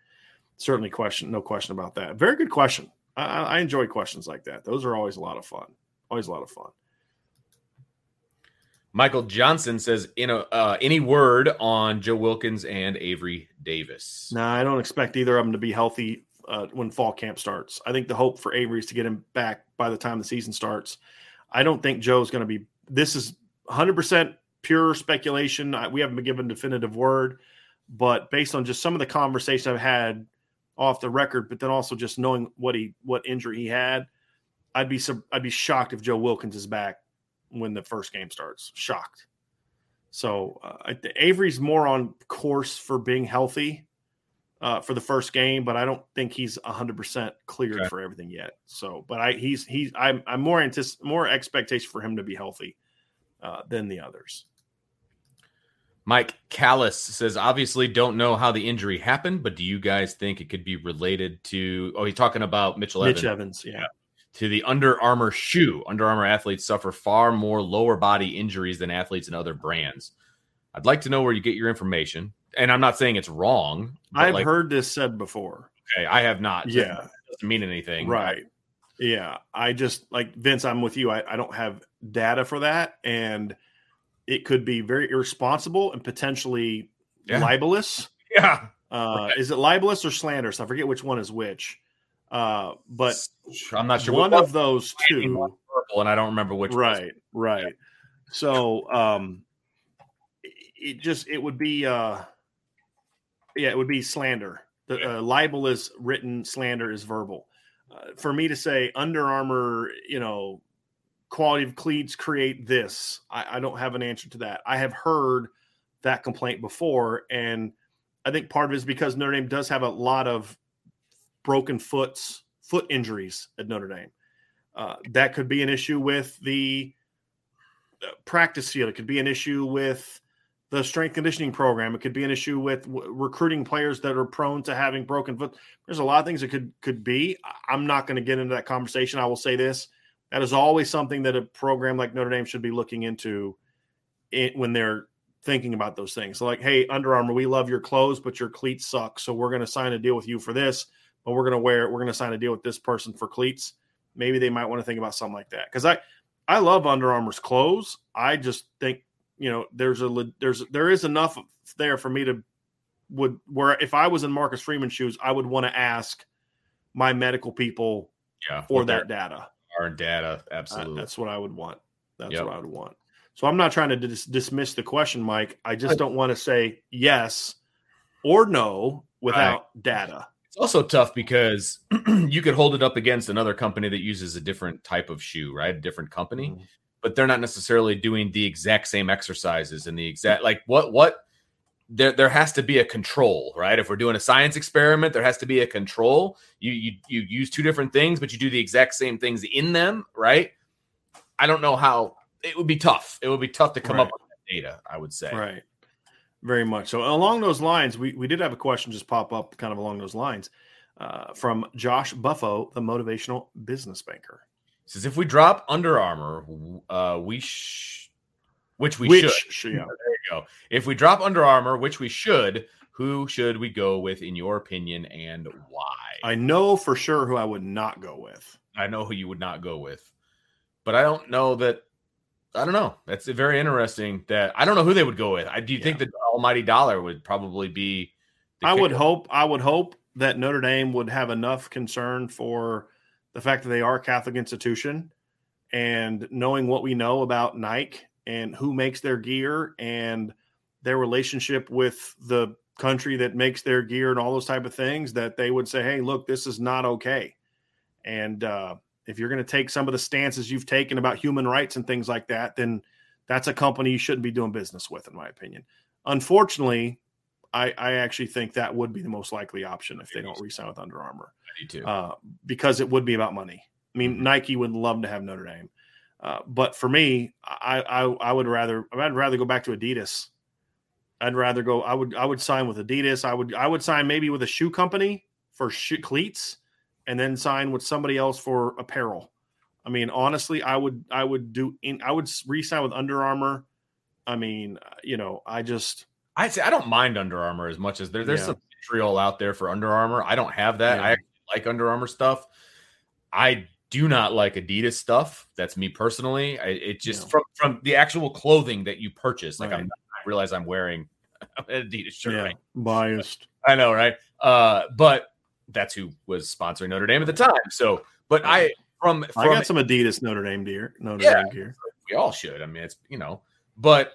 certainly question, no question about that. Very good question. I, I enjoy questions like that. Those are always a lot of fun. Always a lot of fun. Michael Johnson says, "In a uh, any word on Joe Wilkins and Avery Davis?" No, nah, I don't expect either of them to be healthy uh, when fall camp starts. I think the hope for Avery is to get him back by the time the season starts. I don't think Joe's going to be. This is 100 percent pure speculation. I, we haven't been given definitive word, but based on just some of the conversation I've had off the record, but then also just knowing what he what injury he had, I'd be I'd be shocked if Joe Wilkins is back when the first game starts. Shocked. So uh, Avery's more on course for being healthy uh, for the first game, but I don't think he's hundred percent cleared okay. for everything yet. So, but I he's he's I'm I'm more antici- more expectation for him to be healthy uh, than the others. Mike Callis says, obviously don't know how the injury happened, but do you guys think it could be related to? Oh, he's talking about Mitchell Mitch Evans. Evans, yeah. To the Under Armour shoe. Under Armour athletes suffer far more lower body injuries than athletes in other brands. I'd like to know where you get your information. And I'm not saying it's wrong. I've like, heard this said before. Okay, I have not. Yeah. It doesn't mean anything. Right. Yeah. I just like Vince, I'm with you. I, I don't have data for that. And it could be very irresponsible and potentially yeah. libelous. Yeah. Uh, Is it libelous or slanderous? I forget which one is which. Uh, but I'm not sure. One of those two. Purple, and I don't remember which. Right. Right. So, um, it just it would be uh, yeah, it would be slander. The uh, libel is written, slander is verbal. Uh, for me to say Under Armour, you know, quality of cleats create this? I, I don't have an answer to that. I have heard that complaint before, and I think part of it is because Notre Dame does have a lot of broken foots, foot injuries at Notre Dame. Uh, that could be an issue with the uh, practice field. It could be an issue with the strength conditioning program. It could be an issue with w- recruiting players that are prone to having broken foot. There's a lot of things it could could be. I'm not going to get into that conversation. I will say this: that is always something that a program like Notre Dame should be looking into it, when they're thinking about those things. So like, hey, Under Armour, we love your clothes, but your cleats suck. So we're going to sign a deal with you for this, but we're going to wear, we're going to sign a deal with this person for cleats. Maybe they might want to think about something like that. Cause I, I love Under Armour's clothes. I just think, you know, there's a, there's, there is enough there for me to would, where if I was in Marcus Freeman shoes, I would want to ask my medical people yeah, for that data our data. Absolutely. Uh, that's what I would want. That's yep. what I would want. So I'm not trying to dis- dismiss the question, Mike. I just don't want to say yes or no without right. data. It's also tough because you could hold it up against another company that uses a different type of shoe, right? A different company, mm-hmm. but they're not necessarily doing the exact same exercises and the exact like what what there there has to be a control, right? If we're doing a science experiment, there has to be a control. You you you use two different things, but you do the exact same things in them, right? I don't know how it would be tough. It would be tough to come Right. up with that data, I would say. Right. Very much. So along those lines, we, we did have a question just pop up kind of along those lines uh, from Josh Buffo, the motivational business banker. Says if we drop Under Armour, uh, we sh- which we Which should. yeah. There you go. If we drop Under Armour, which we should, who should we go with in your opinion and why? I know for sure who I would not go with. I know who you would not go with, but I don't know that. I don't know. That's very interesting. That I don't know who they would go with. I do you think the Almighty Dollar would probably be. I would hope I would hope that Notre Dame would have enough concern for the fact that they are a Catholic institution and knowing what we know about Nike and who makes their gear and their relationship with the country that makes their gear and all those type of things that they would say, "Hey, look, this is not okay." And uh, if you're going to take some of the stances you've taken about human rights and things like that, then that's a company you shouldn't be doing business with, in my opinion. Unfortunately, I, I actually think that would be the most likely option if they don't re-sign with Under Armour, I do too. uh, because it would be about money. I mean, Mhm. Nike would love to have Notre Dame, uh, but for me, I, I I would rather I'd rather go back to Adidas. I'd rather go. I would I would sign with Adidas. I would I would sign maybe with a shoe company for shoe cleats, and then sign with somebody else for apparel. I mean, honestly, I would I would do in I would re-sign with Under Armour. I mean, uh, you know, I just I say I don't mind Under Armour as much as there, there's Yeah. some vitriol out there for Under Armour. I don't have that. Yeah. I like Under Armour stuff. I do not like Adidas stuff. That's me personally. I, it just Yeah. from from the actual clothing that you purchase. Like Right. I'm, I realize I'm wearing an Adidas shirt. yeah, Right? biased. I know, right? Uh, but that's who was sponsoring Notre Dame at the time. So, but I from from I got some Adidas Notre Dame gear. Notre Yeah. Dame gear. we all should. I mean, it's you know, but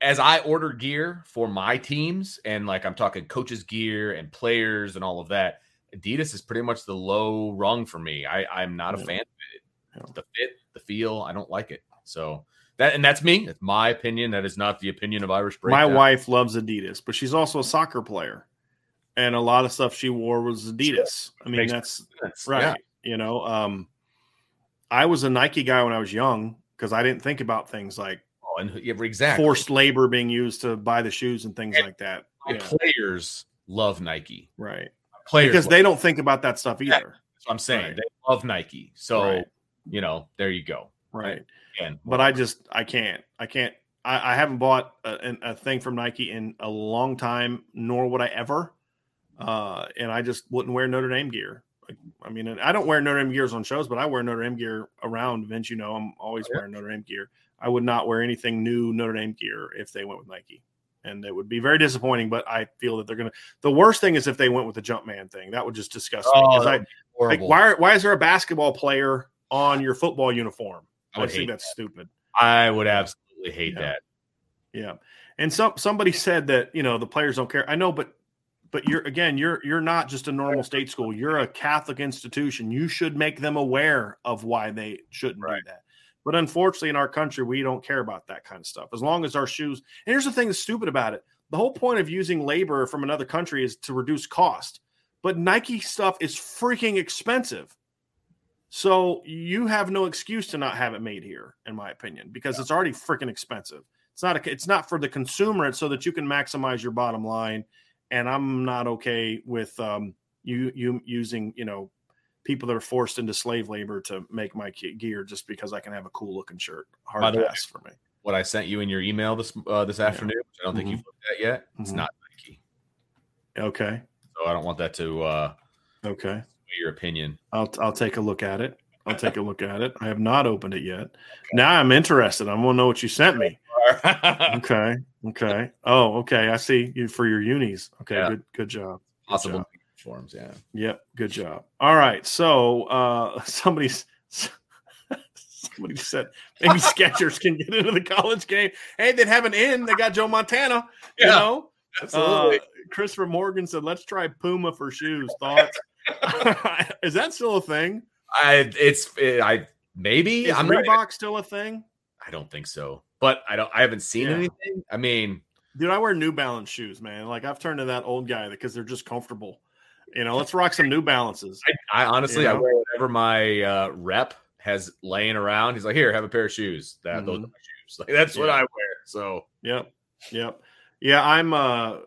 as I order gear for my teams, and like I'm talking coaches' gear and players and all of that, Adidas is pretty much the low rung for me. I, I'm not a fan of it. The fit, the feel, I don't like it. So that and that's me. It's my opinion. That is not the opinion of Irish break. My wife loves Adidas, but she's also a soccer player, and a lot of stuff she wore was Adidas. I mean, Makes that's sense. right. Yeah. You know, um, I was a Nike guy when I was young because I didn't think about things like Oh, and exactly. forced labor being used to buy the shoes and things And like that. Yeah, players love Nike. right. Players Because they don't think about that stuff Yeah. either. that's what I'm saying. Right. They love Nike. So Right. you know, there you go. Right. Again, But I just I can't I can't I, I haven't bought a, a thing from Nike in a long time, nor would I ever. Uh, and I just wouldn't wear Notre Dame gear. I mean, I don't wear Notre Dame gears on shows, but I wear Notre Dame gear around. Vince, you know, I'm always Yeah. wearing Notre Dame gear. I would not wear anything new Notre Dame gear if they went with Nike, and it would be very disappointing. But I feel that they're gonna. The worst thing is if they went with the Jumpman thing. That would just disgust me. Oh, 'cause I, like, why? Why is there a basketball player on your football uniform? I I, think that's stupid. I would absolutely hate Yeah. that. Yeah. And some somebody said that, you know, the players don't care. I know, but but you're again, you're you're not just a normal state school. You're a Catholic institution. You should make them aware of why they shouldn't Right. do that. But unfortunately, in our country, we don't care about that kind of stuff. As long as our shoes, and here's the thing that's stupid about it. The whole point of using labor from another country is to reduce cost. But Nike stuff is freaking expensive. So you have no excuse to not have it made here, in my opinion, because it's already freaking expensive. It's not a, it's not for the consumer. It's so that you can maximize your bottom line. And I'm not okay with um, you you using you know people that are forced into slave labor to make my gear just because I can have a cool looking shirt. Hard By the way- pass for me. What I sent you in your email this uh, this afternoon, which I don't think Mhm. you've looked at yet. It's Mhm. not Nike, Okay, so I don't want that to uh, okay. your opinion. I'll I'll take a look at it. I'll take a look at it. I have not opened it yet. Now I'm interested. I want to know what you sent me. Okay. Okay. Oh, okay. I see you for your unis. Okay. Yeah. Good. Good job. Possible. Forms, yeah. Yep. Good job. All right. So uh somebody's somebody said maybe Skechers can get into the college game. Hey, they'd have an in. They got Joe Montana. You Yeah, know. Absolutely. Uh, Christopher Morgan said, "Let's try Puma for shoes." Thoughts? Is that still a thing? I it's it, I maybe Is I'm Reebok not, still a thing? I don't think so, but I don't. I haven't seen Yeah. anything. I mean, dude, I wear New Balance shoes, man. Like I've turned to that old guy because they're just comfortable. You know, let's rock some New Balances. I, I honestly, You I wear whatever my uh, rep has laying around. He's like, "Here, have a pair of shoes." That those are Mhm. my shoes. Like that's what I wear. So Yep. Yep. Yeah, I'm uh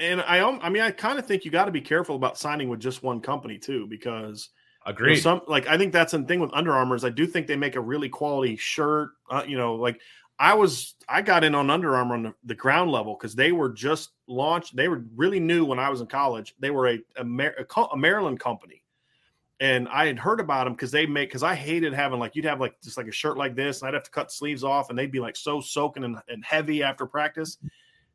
and I I mean I kind of think you got to be careful about signing with just one company too because you know, some like I think that's the thing with Under Armour is I do think they make a really quality shirt, uh, you know, like I was I got in on Under Armour on the, the ground level cuz they were just launched they were really new when I was in college. They were a a, Mar- a, co- a Maryland company. And I had heard about them because they make because I hated having like you'd have like just like a shirt like this, and I'd have to cut sleeves off, and they'd be like so soaking and, and heavy after practice.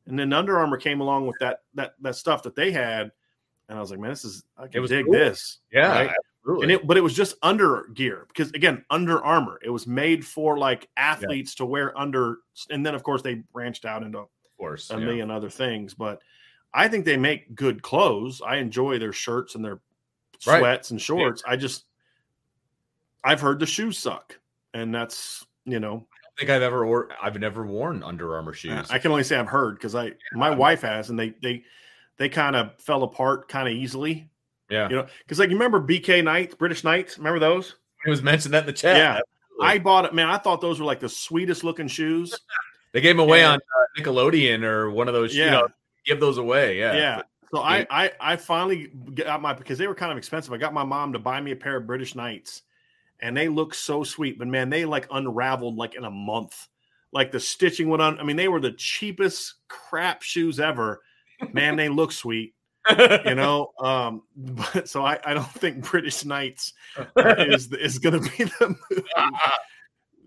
And then Under Armour came along with that that that stuff that they had, and I was like, man, this is I can dig cool. this. yeah, right? Absolutely. And it, but it was just under gear because again, Under Armour. It was made for like athletes to wear under, and then of course they branched out into of course. a yeah. million other things. But I think they make good clothes. I enjoy their shirts and their Right. sweats and shorts. I just, I've heard the shoes suck, and that's you know, I don't think I've ever or I've never worn Under Armour shoes. I can only say I've heard because I my wife has, and they they they kind of fell apart kind of easily. Yeah, You know, because like you remember BK Knights, British Knights, remember those? it was mentioned that in the chat. Yeah. Absolutely. I bought it, man. I thought those were like the sweetest looking shoes. they gave them away Yeah. on uh, Nickelodeon or one of those. You Yeah. know, give those away. Yeah, Yeah. So I, I I finally got my because they were kind of expensive. I got my mom to buy me a pair of British Knights, and they look so sweet. But man, they like unraveled like in a month. Like the stitching went on. I mean, they were the cheapest crap shoes ever. Man, they look sweet. You know. Um. But so I I don't think British Knights is is going to be the move.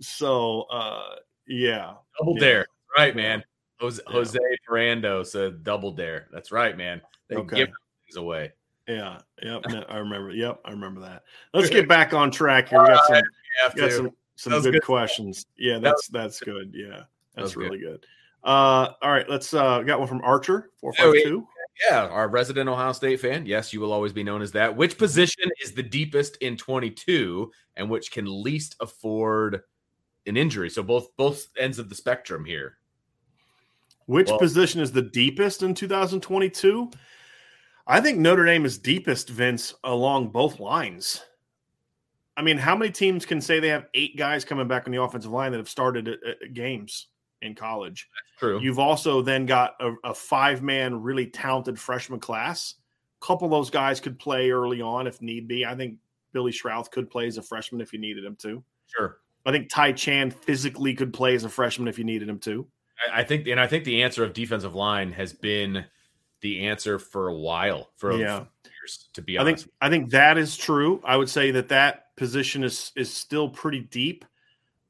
So uh yeah. double Yeah. dare, right, man? Jose, Yeah. Jose Ferrando said double dare. That's right, man. They Okay. give things away. Yeah, yep, no, I remember. Yep, I remember that. Let's get back on track here. We got some, You have got some, some good, good. questions. Yeah, that's that's good. Yeah, that's good. really good. Uh, all right, let's uh, got one from Archer four five two. Yeah, our resident Ohio State fan. Yes, you will always be known as that. Which mm-hmm. position is the deepest in 22 and which can least afford an injury? So both both ends of the spectrum here. Which Well- position is the deepest in 2022? I think Notre Dame is deepest, Vince, along both lines. I mean, how many teams can say they have eight guys coming back on the offensive line that have started at, at games in college? True. You've also then got a, a five man, really talented freshman class. A couple of those guys could play early on if need be. I think Billy Schrauth could play as a freshman if you needed him to. sure. I think Ty Chan physically could play as a freshman if you needed him to. I, I think and I think the answer of defensive line has been the answer for a while for Yeah. years, to be honest, I think I think that is true. I would say that that position is is still pretty deep.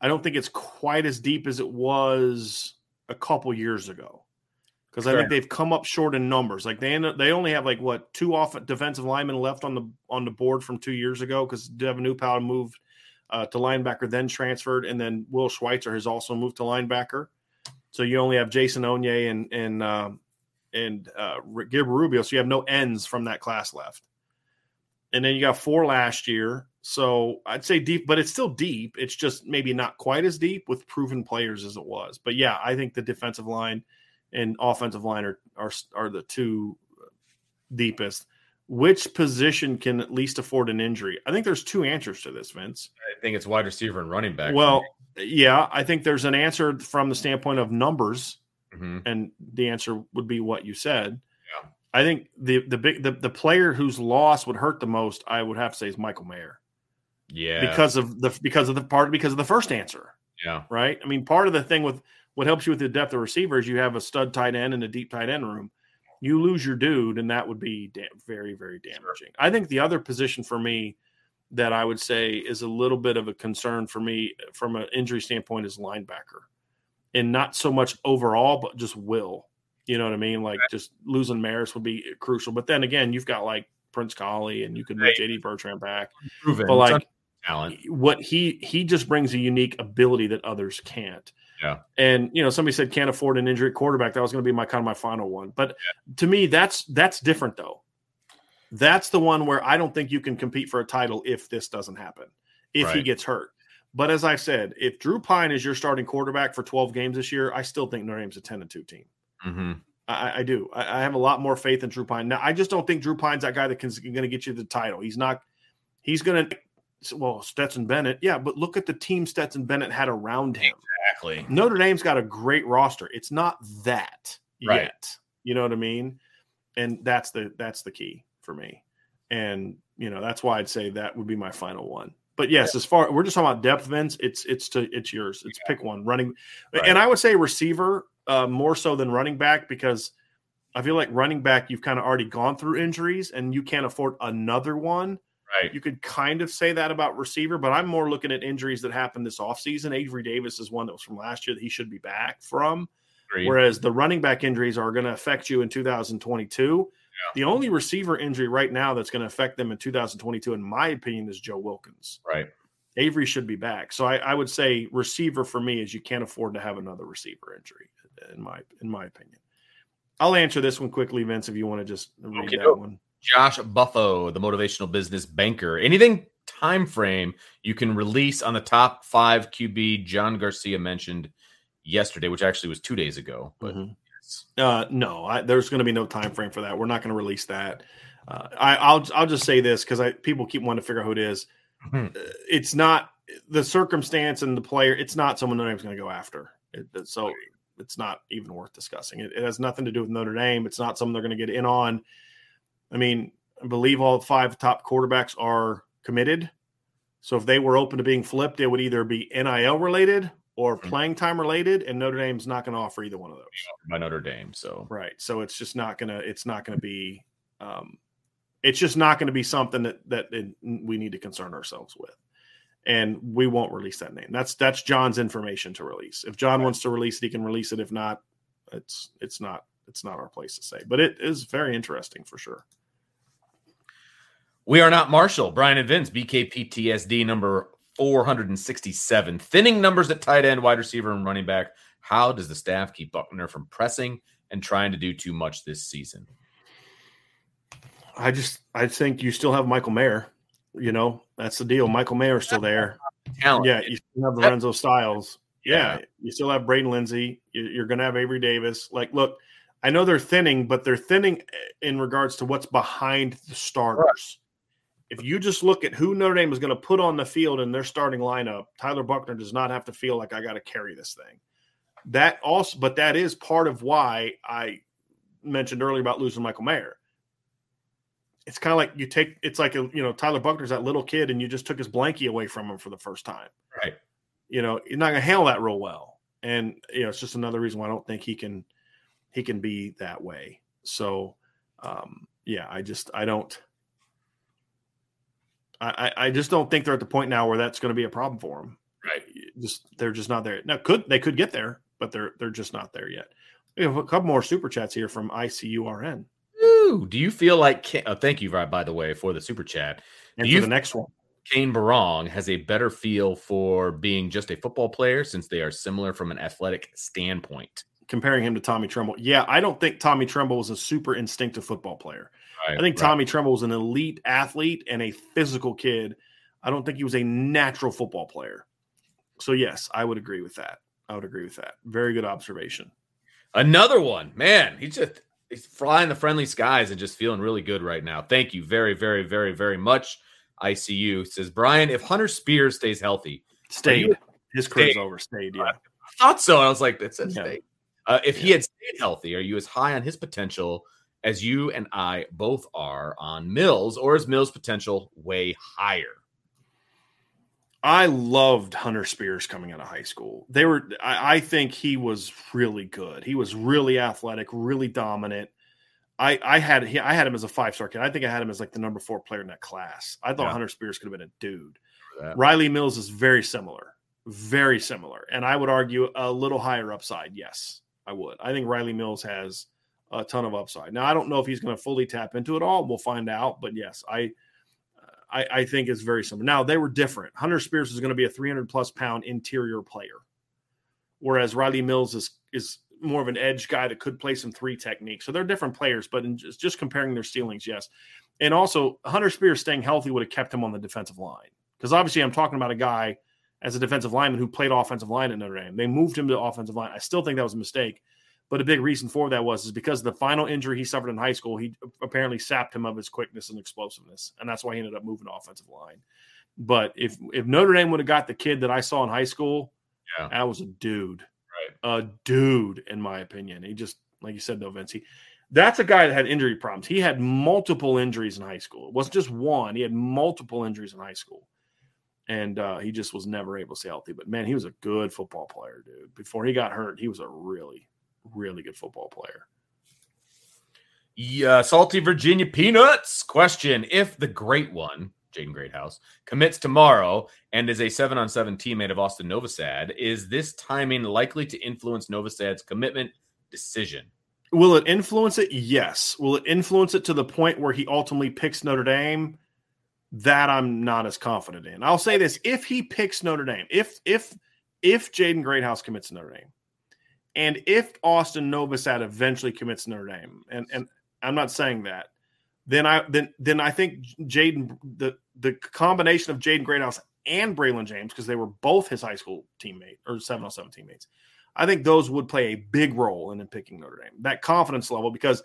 I don't think it's quite as deep as it was a couple years ago. Because I think they've come up short in numbers. Like they end up, they only have like what two off defensive linemen left on the on the board from two years ago because Devin Newpowell moved uh, to linebacker, then transferred, and then Will Schweitzer has also moved to linebacker. So you only have Jason Onye and and um, and uh, Gib Rubio. So you have no ends from that class left. And then you got four last year. So I'd say deep, but it's still deep. It's just maybe not quite as deep with proven players as it was. But yeah, I think the defensive line and offensive line are are, are the two deepest. Which position can at least afford an injury? I think there's two answers to this, Vince. I think it's wide receiver and running back. Well, yeah, I think there's an answer from the standpoint of numbers, hmm and the answer would be what you said. I think the the big the, the player whose loss would hurt the most, I would have to say, is Michael Mayer yeah, because of the because of the part because of the first answer, yeah, right? I mean, part of the thing with what helps you with the depth of receivers, you have a stud tight end and a deep tight end room. You lose your dude, and that would be da- very very damaging. I think the other position for me that I would say is a little bit of a concern for me from an injury standpoint is linebacker, and not so much overall, but just will. You know what I mean? Like just losing Marist would be crucial. But then again, you've got like Prince Kollie, and you could move Right. JD Bertrand back. proven. But like talent. what he he just brings a unique ability that others can't. Yeah. And you know, somebody said can't afford an injury quarterback. That was going to be my kind of my final one. But to me, that's that's different though. That's the one where I don't think you can compete for a title if this doesn't happen. If he gets hurt. But as I said, if Drew Pyne is your starting quarterback for 12 games this year, I still think Notre Dame's a 10 and 2 team. Mm-hmm. I, I do. I, I, have a lot more faith in Drew Pyne. Now, I just don't think Drew Pyne's that guy that can going to get you the title. He's not. He's going to. Well, Stetson Bennett, yeah, but look at the team Stetson Bennett had around him. Exactly. Notre Dame's got a great roster. It's not that right. yet. You know what I mean? And that's the that's the key for me. And you know that's why I'd say that would be my final one. But yes, as far we're just talking about depth events, it's it's to it's yours. It's yeah. pick one running, right. and I would say receiver uh, more so than running back because I feel like running back you've kind of already gone through injuries and you can't afford another one. Right. You could kind of say that about receiver, but I'm more looking at injuries that happened this offseason. Avery Davis is one that was from last year that he should be back from. Agreed. Whereas the running back injuries are going to affect you in 2022. Yeah. The only receiver injury right now that's going to affect them in 2022, in my opinion, is Joe Wilkins. Right. Avery should be back. So I, I would say receiver for me is you can't afford to have another receiver injury in my in my opinion. I'll answer this one quickly, Vince, if you want to just read okay, that one. Josh Buffo, the motivational business banker. Anything time frame you can release on the top five QB John Garcia mentioned yesterday, which actually was two days ago. But mm-hmm. yes. uh, no, I, there's going to be no time frame for that. We're not going to release that. Uh, I, will I'll just say this because I people keep wanting to figure out who it is. Mm-hmm. Uh, it's not the circumstance and the player. It's not someone Notre Dame's going to go after. It, so it's not even worth discussing. It, it, has nothing to do with Notre Dame. It's not something they're going to get in on. I mean, I believe all five top quarterbacks are committed. So if they were open to being flipped, it would either be NIL related or mm-hmm. playing time related, and Notre Dame's not going to offer either one of those. By Notre Dame, so right. So it's just not gonna. It's not going to be. Um, it's just not going to be something that that we need to concern ourselves with and we won't release that name. That's that's John's information to release. If John wants to release it, he can release it. If not, it's it's not it's not our place to say. But it is very interesting for sure. We are not Marshall, Brian and Vince, BKPTSD number 467. Thinning numbers at tight end, wide receiver, and running back. How does the staff keep Buchner from pressing and trying to do too much this season? I just I think you still have Michael Mayer. You know, that's the deal. Michael Mayer's still there. Talent. Yeah, you still have Lorenzo Styles. Yeah, yeah, you still have Braden Lenzy. You're going to have Avery Davis. Like, look, I know they're thinning, but they're thinning eh, in regards to what's behind the starters. Right. If you just look at who Notre Dame is going to put on the field in their starting lineup, Tyler Buchner does not have to feel like I got to carry this thing. That also, but that is part of why I mentioned earlier about losing Michael Mayer it's kind of like you take it's like a you know Tyler Buchner's that little kid and you just took his blankie away from him for the first time. Right. You know, you're not gonna handle that real well. And you know, it's just another reason why I don't think he can he can be that way. So um yeah, I just I don't I, I just don't think they're at the point now where that's going to be a problem for them. Right. Just they're just not there. Now could they could get there, but they're they're just not there yet. We have a couple more super chats here from ICURN. Do you feel like? Oh, thank you, by the way, for the super chat. And Do for the next one, Cane Berrong has a better feel for being just a football player since they are similar from an athletic standpoint. Comparing him to Tommy Tremble, yeah, I don't think Tommy Tremble was a super instinctive football player. Right, I think right. Tommy Tremble was an elite athlete and a physical kid. I don't think he was a natural football player. So yes, I would agree with that. I would agree with that. Very good observation. Another one, man. He just he's flying the friendly skies and just feeling really good right now. Thank you very, very, very, very much. ICU says Brian, if Hunter Spears stays healthy, stayed. His career's over. Stayed. Yeah, I thought so. I was like, that's it. Yeah. Uh, if yeah. he had stayed healthy, are you as high on his potential as you and I both are on Mills, or is Mills' potential way higher? I loved Hunter Spears coming out of high school. They were, I, I, think he was really good. He was really athletic, really dominant. I, I had, I had him as a five star kid. I think I had him as like the number four player in that class. I thought yeah. Hunter Spears could have been a dude. Rylie Mills is very similar, very similar, and I would argue a little higher upside. Yes, I would. I think Rylie Mills has a ton of upside. Now I don't know if he's going to fully tap into it all. We'll find out, but yes, I I, I think is very similar. Now they were different. Hunter Spears is going to be a 300 plus pound interior player, whereas Rylie Mills is is more of an edge guy that could play some three techniques. So they're different players, but just, just comparing their ceilings, yes. And also, Hunter Spears staying healthy would have kept him on the defensive line because obviously I'm talking about a guy as a defensive lineman who played offensive line at Notre Dame. They moved him to offensive line. I still think that was a mistake, But a big reason for that was is because the final injury he suffered in high school, he apparently sapped him of his quickness and explosiveness, and that's why he ended up moving to offensive line. But if if Notre Dame would have got the kid that I saw in high school, Yeah. that was a dude, Right. a dude, in my opinion. He just like you said though, Vince. He, that's a guy that had injury problems. He had multiple injuries in high school. It wasn't just one. He had multiple injuries in high school, and uh, he just was never able to stay healthy. But man, he was a good football player, dude. Before he got hurt, he was a really, really good football player. Yeah, salty Virginia peanuts. Question: If the great one, Jaden Greathouse, commits tomorrow and is a seven-on-seven teammate of Austin Novosad, is this timing likely to influence Novosad's commitment decision? Will it influence it? Yes. Will it influence it to the point where he ultimately picks Notre Dame? That I'm not as confident in. I'll say this: if he picks Notre Dame, if if if Jaden Greathouse commits to Notre Dame, and if Austin Novosad eventually commits Notre Dame, and and I'm not saying that, then I then then I think Jaden the the combination of Jaden Greathouse and Braylon James because they were both his high school teammate or seven on seven teammates. I think those would play a big role in him picking Notre Dame. That confidence level, because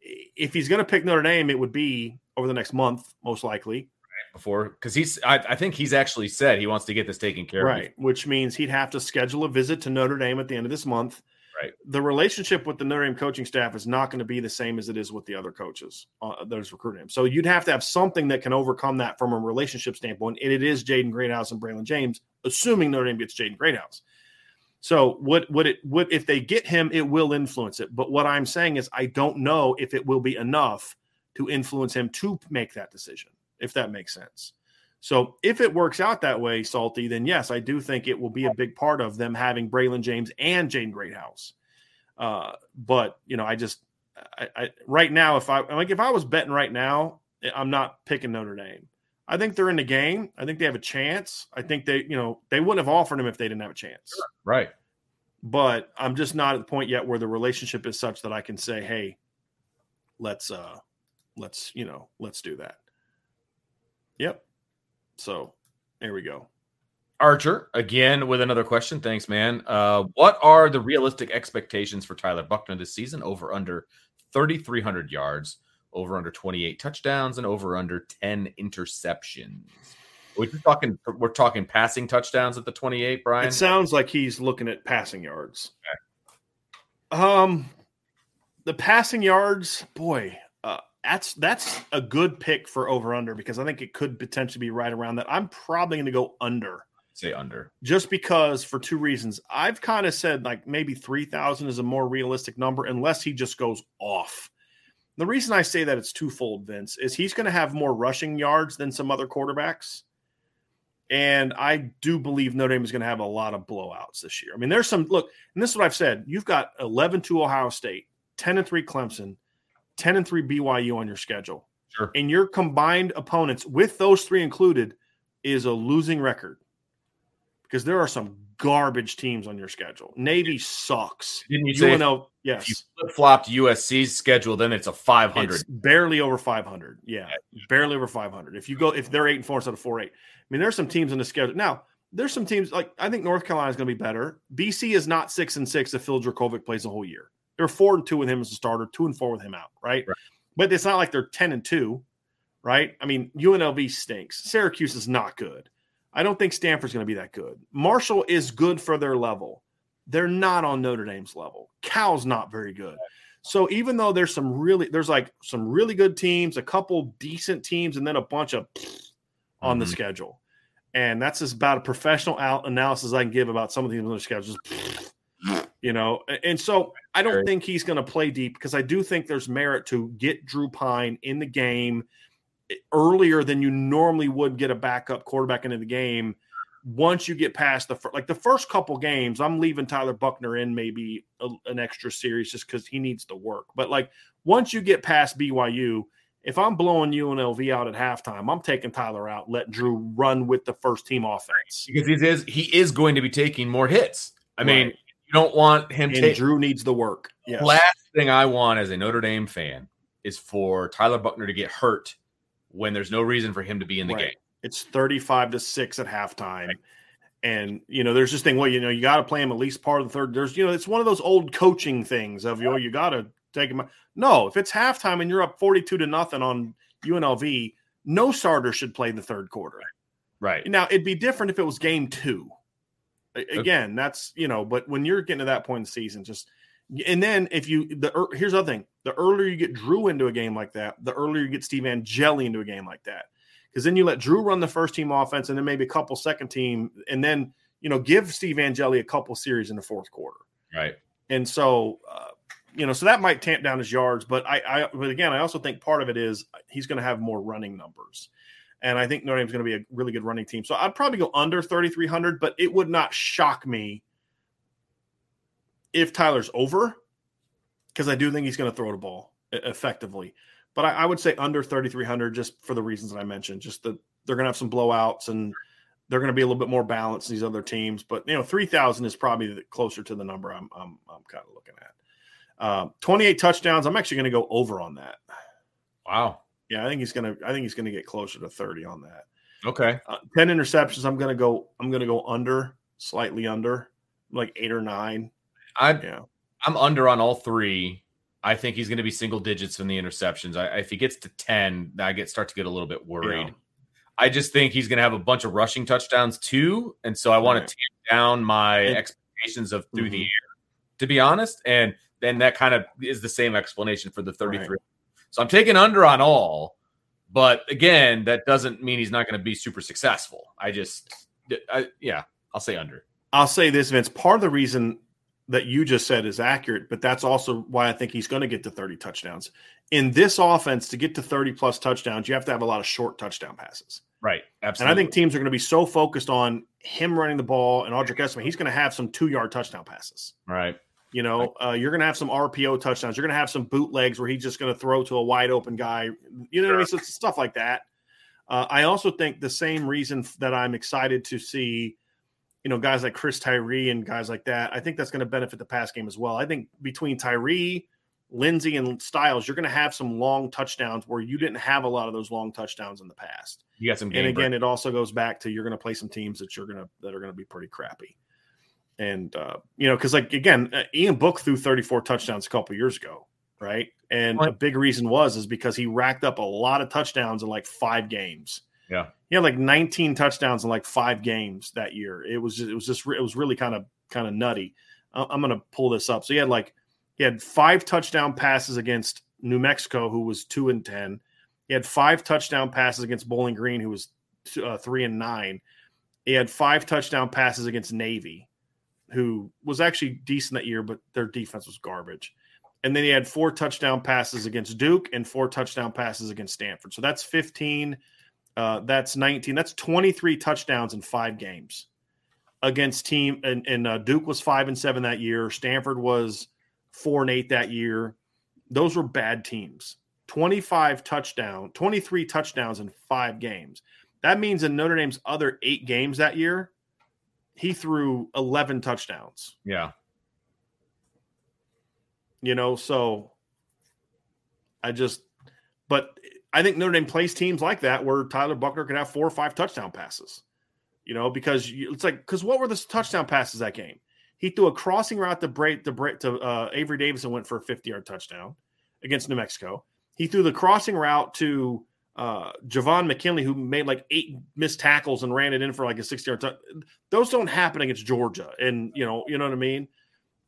if he's going to pick Notre Dame, it would be over the next month, most likely. Before, because he's, I, I think he's actually said he wants to get this taken care of. Right. Which means he'd have to schedule a visit to Notre Dame at the end of this month. Right. The relationship with the Notre Dame coaching staff is not going to be the same as it is with the other coaches uh, that is recruiting him. So you'd have to have something that can overcome that from a relationship standpoint. And it is Jaden Greathouse and Braylon James, assuming Notre Dame gets Jaden Greathouse. So what would it would if they get him, it will influence it. But what I'm saying is I don't know if it will be enough to influence him to make that decision, if that makes sense. So if it works out that way, Salty, then yes, I do think it will be a big part of them having Braylon James and Jane Greathouse. Uh, but you know, I just I, I right now, if I like if I was betting right now, I'm not picking Notre Dame. I think they're in the game. I think they have a chance. I think they, you know, they wouldn't have offered him if they didn't have a chance. Right. But I'm just not at the point yet where the relationship is such that I can say, "Hey, let's uh let's, you know, let's do that." Yep. So, there we go. Archer again with another question. Thanks, man. Uh, what are the realistic expectations for Tyler Buchner this season? Over under 3,300 yards, over under 28 touchdowns, and over under 10 interceptions. We're talking. We're talking passing touchdowns at the 28, Brian. It sounds like he's looking at passing yards. Um, the passing yards, boy, that's that's a good pick for over under because I think it could potentially be right around that. I'm probably going to go under Say under. just because for two reasons. I've kind of said like maybe 3,000 is a more realistic number unless he just goes off. The reason I say that it's twofold, Vince, is he's going to have more rushing yards than some other quarterbacks. And I do believe Notre Dame is going to have a lot of blowouts this year. I mean, there's some look, and this is what I've said. You've got 11 to Ohio State, 10 and 3 Clemson, 10 and 3 BYU on your schedule. Sure. And your combined opponents, with those three included, is a losing record because there are some garbage teams on your schedule. Navy sucks. Didn't you say if yes. you flip flopped USC's schedule, then it's a 500. It's barely over 500. Yeah, barely over 500. If you go, if they're eight and four instead of four eight, I mean, there's some teams in the schedule. Now, there's some teams like I think North Carolina is going to be better. BC is not six and six if Phil Jurkovec plays a whole year. They're four and two with him as a starter, two and four with him out, right? Right. But it's not like they're ten and two, right? I mean, UNLV stinks. Syracuse is not good. I don't think Stanford's going to be that good. Marshall is good for their level. They're not on Notre Dame's level. Cal's not very good. So even though there's some really there's like some really good teams, a couple decent teams, and then a bunch of on the Mhm. schedule, and that's just about a professional out analysis I can give about some of these other schedules. You know, and so I don't think he's going to play deep because I do think there's merit to get Drew Pyne in the game earlier than you normally would get a backup quarterback into the game. Once you get past the fir- like the first couple games, I'm leaving Tyler Buchner in maybe a, an extra series just because he needs to work. But like once you get past BYU, if I'm blowing UNLV out at halftime, I'm taking Tyler out, let Drew run with the first team offense. because he is he is going to be taking more hits. I mean, Right. You don't want him And to. Drew needs the work. Yes. Last thing I want as a Notre Dame fan is for Tyler Buchner to get hurt when there's no reason for him to be in the Right. game. It's 35 to 6 at halftime. And you know, there's this thing. Well, you know, you got to play him at least part of the third. There's, you know, it's one of those old coaching things of you know, you got to take him. No, if it's halftime and you're up 42 to nothing on UNLV, no starter should play the third quarter. Right now, it'd be different if it was game two. Again, that's you know, but when you're getting to that point in the season, just and then if you the here's the other thing: the earlier you get Drew into a game like that, the earlier you get Steve Angeli into a game like that, because then you let Drew run the first team offense, and then maybe a couple second team, and then you know give Steve Angeli a couple series in the fourth quarter. Right. And so, uh, you know, so that might tamp down his yards, but I, I, but again, I also think part of it is he's going to have more running numbers. And I think Notre Dame's going to be a really good running team. So I'd probably go under 3,300, but it would not shock me if Tyler's over because I do think he's going to throw the ball effectively. But I, I would say under 3,300 just for the reasons that I mentioned. Just that they're going to have some blowouts and they're going to be a little bit more balanced these other teams. But you know, 3,000 is probably closer to the number I'm I'm, I'm kind of looking at. Uh, 28 touchdowns. I'm actually going to go over on that. Wow. Yeah, I think he's gonna. I think he's gonna get closer to thirty on that. Okay. Uh, Ten interceptions. I'm gonna go. I'm gonna go under, slightly under, like eight or nine. I'm yeah. I'm under on all three. I think he's going to be single digits in the interceptions. I, if he gets to ten, I get start to get a little bit worried. Yeah. I just think he's going to have a bunch of rushing touchdowns too, and so I want right. to tamp down my expectations of through mm-hmm. the air. To be honest, and then that kind of is the same explanation for the 33 right. So I'm taking under on all, but again, that doesn't mean he's not going to be super successful. I just, I, yeah, I'll say under. I'll say this, Vince. Part of the reason that you just said is accurate, but that's also why I think he's going to get to 30 touchdowns. In this offense, to get to 30 plus touchdowns, you have to have a lot of short touchdown passes. Right. Absolutely. And I think teams are going to be so focused on him running the ball and Audric Estimé, he's going to have some two yard touchdown passes. Right. You know, uh, you're going to have some RPO touchdowns. You're going to have some bootlegs where he's just going to throw to a wide open guy. You know sure. what I mean? So stuff like that. Uh, I also think the same reason that I'm excited to see, you know, guys like Chris Tyree and guys like that. I think that's going to benefit the pass game as well. I think between Tyree, Lenzy, and Styles, you're going to have some long touchdowns where you didn't have a lot of those long touchdowns in the past. You got some, and again, break. it also goes back to you're going to play some teams that you're going to that are going to be pretty crappy and uh, you know, because like again, uh, Ian Book threw 34 touchdowns a couple years ago, right? And what? a big reason was is because he racked up a lot of touchdowns in like five games. Yeah, he had like 19 touchdowns in like five games that year. It was just, it was just it was really kind of kind of nutty. I'm gonna pull this up. So he had like he had five touchdown passes against New Mexico, who was two and ten. He had five touchdown passes against Bowling Green, who was two, uh, three and nine. He had five touchdown passes against Navy who was actually decent that year, but their defense was garbage. And then he had four touchdown passes against Duke and four touchdown passes against Stanford. So that's 15. Uh, that's 19. That's 23 touchdowns in five games against team. And, and uh, Duke was five and seven that year. Stanford was four and eight that year. Those were bad teams. 25 touchdown, 23 touchdowns in five games. That means in Notre Dame's other eight games that year, he threw 11 touchdowns. Yeah. You know, so I just, but I think Notre Dame plays teams like that where Tyler Buchner can have four or five touchdown passes, you know, because you, it's like, because what were the touchdown passes that game? He threw a crossing route to break to break to uh, Avery Davison went for a 50 yard touchdown against New Mexico. He threw the crossing route to uh, Javon McKinley, who made like eight missed tackles and ran it in for like a 60 yard touch. Those don't happen against Georgia. And, you know, you know what I mean?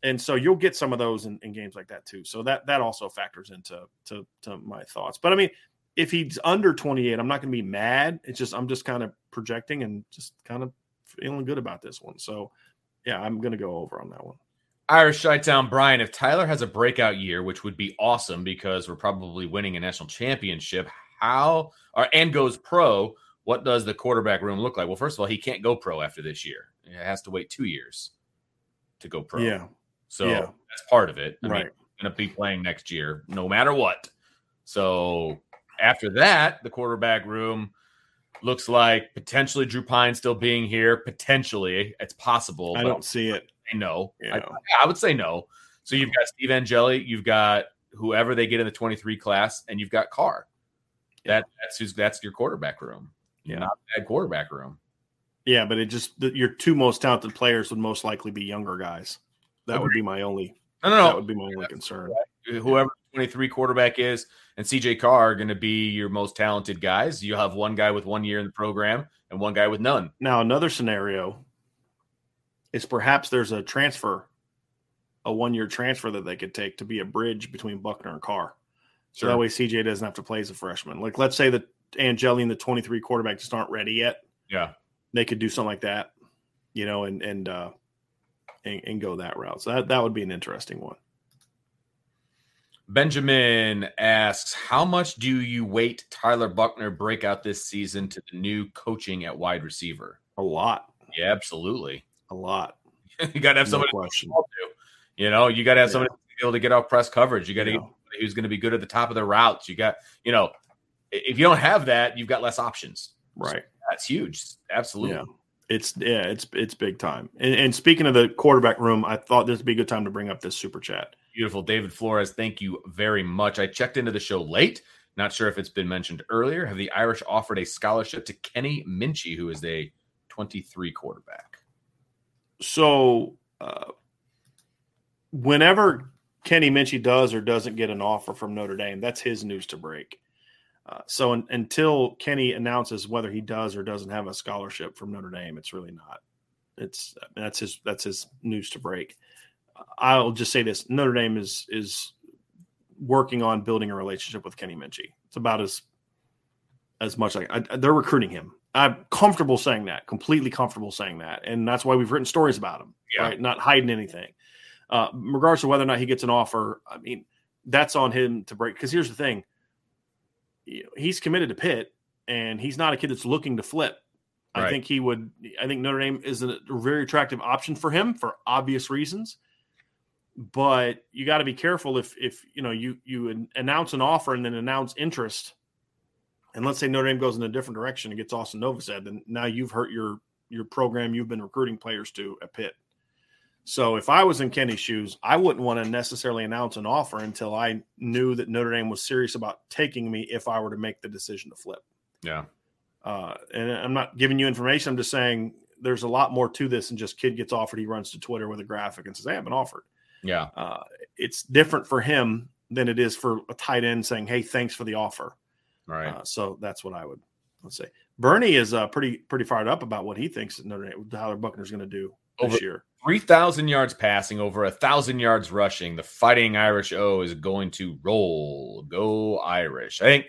And so you'll get some of those in, in games like that too. So that, that also factors into, to, to my thoughts. But I mean, if he's under 28, I'm not going to be mad. It's just, I'm just kind of projecting and just kind of feeling good about this one. So yeah, I'm going to go over on that one. Irish Town Brian, if Tyler has a breakout year, which would be awesome because we're probably winning a national championship, how or and goes pro, what does the quarterback room look like? Well, first of all, he can't go pro after this year. He has to wait two years to go pro. Yeah. So yeah. that's part of it. I right. mean, going to be playing next year, no matter what. So after that, the quarterback room looks like potentially Drew Pyne still being here. Potentially, it's possible. I don't see it. No, yeah. I, I, would say no. So you've got Steve Angeli, you've got whoever they get in the 23 class, and you've got Carr. That that's who's that's your quarterback room. Yeah, not bad quarterback room. Yeah, but it just your two most talented players would most likely be younger guys. That would be my only. No, no, no. That would be my only concern. Whoever 23 quarterback is and CJ Carr are going to be your most talented guys. You have one guy with one year in the program and one guy with none. Now, another scenario is perhaps there's a transfer, a one year transfer that they could take to be a bridge between Buchner and Carr. So that way CJ doesn't have to play as a freshman. Like, let's say that Angeli and the 23 quarterback just aren't ready yet. Yeah. They could do something like that, you know, and, and, uh, and, and go that route. So that, that would be an interesting one. Benjamin asks, How much do you weight Tyler Buchner break out this season to the new coaching at wide receiver? A lot, Yeah, absolutely. a lot. you got to have No somebody question. to. You know, you got to have Yeah. somebody to be able to get off press coverage. You got to Yeah. Who's going to be good at the top of the routes. You got, you know, if you don't have that, you've got less options. Right. That's huge. Absolutely. Yeah. It's yeah, it's it's big time. And, and speaking of the quarterback room, I thought this would be a good time to bring up this super chat. Beautiful. David Flores, thank you very much. I checked into the show late. Not sure if it's been mentioned earlier. Have the Irish offered a scholarship to Kenny Minchey, who is a 23 quarterback? So, uh, whenever Kenny Minchey does or doesn't get an offer from Notre Dame, that's his news to break. Uh, so, un- until Kenny announces whether he does or doesn't have a scholarship from Notre Dame, it's really not. It's that's his that's his news to break. I'll just say this: Notre Dame is is working on building a relationship with Kenny Minchey. It's about as as much like I, they're recruiting him. I'm comfortable saying that, completely comfortable saying that, and that's why we've written stories about him. Yeah. Right, not hiding anything. Uh, regardless of whether or not he gets an offer, I mean, that's on him to break. Because here's the thing: he's committed to Pitt, and he's not a kid that's looking to flip. I think he would. I think Notre Dame is a very attractive option for him for obvious reasons. But you got to be careful if if you know you you announce an offer and then announce interest, and let's say Notre Dame goes in a different direction and gets Austin Novosad, then now you've hurt your your program you've been recruiting players to at Pitt. So if I was in Kenny's shoes, I wouldn't want to necessarily announce an offer until I knew that Notre Dame was serious about taking me if I were to make the decision to flip. Yeah. Uh, and I'm not giving you information. I'm just saying there's a lot more to this than just kid gets offered. He runs to Twitter with a graphic and says, "Hey, I've been offered." Yeah. Uh, it's different for him than it is for a tight end saying, "Hey, thanks for the offer." Right. Uh, so that's what I would let's say. Bernie is uh, pretty pretty fired up about what he thinks Notre Dame, Tyler Buchner's going to do this Over- year. 3,000 yards passing, over a 1,000 yards rushing. The Fighting Irish O is going to roll. Go Irish. I think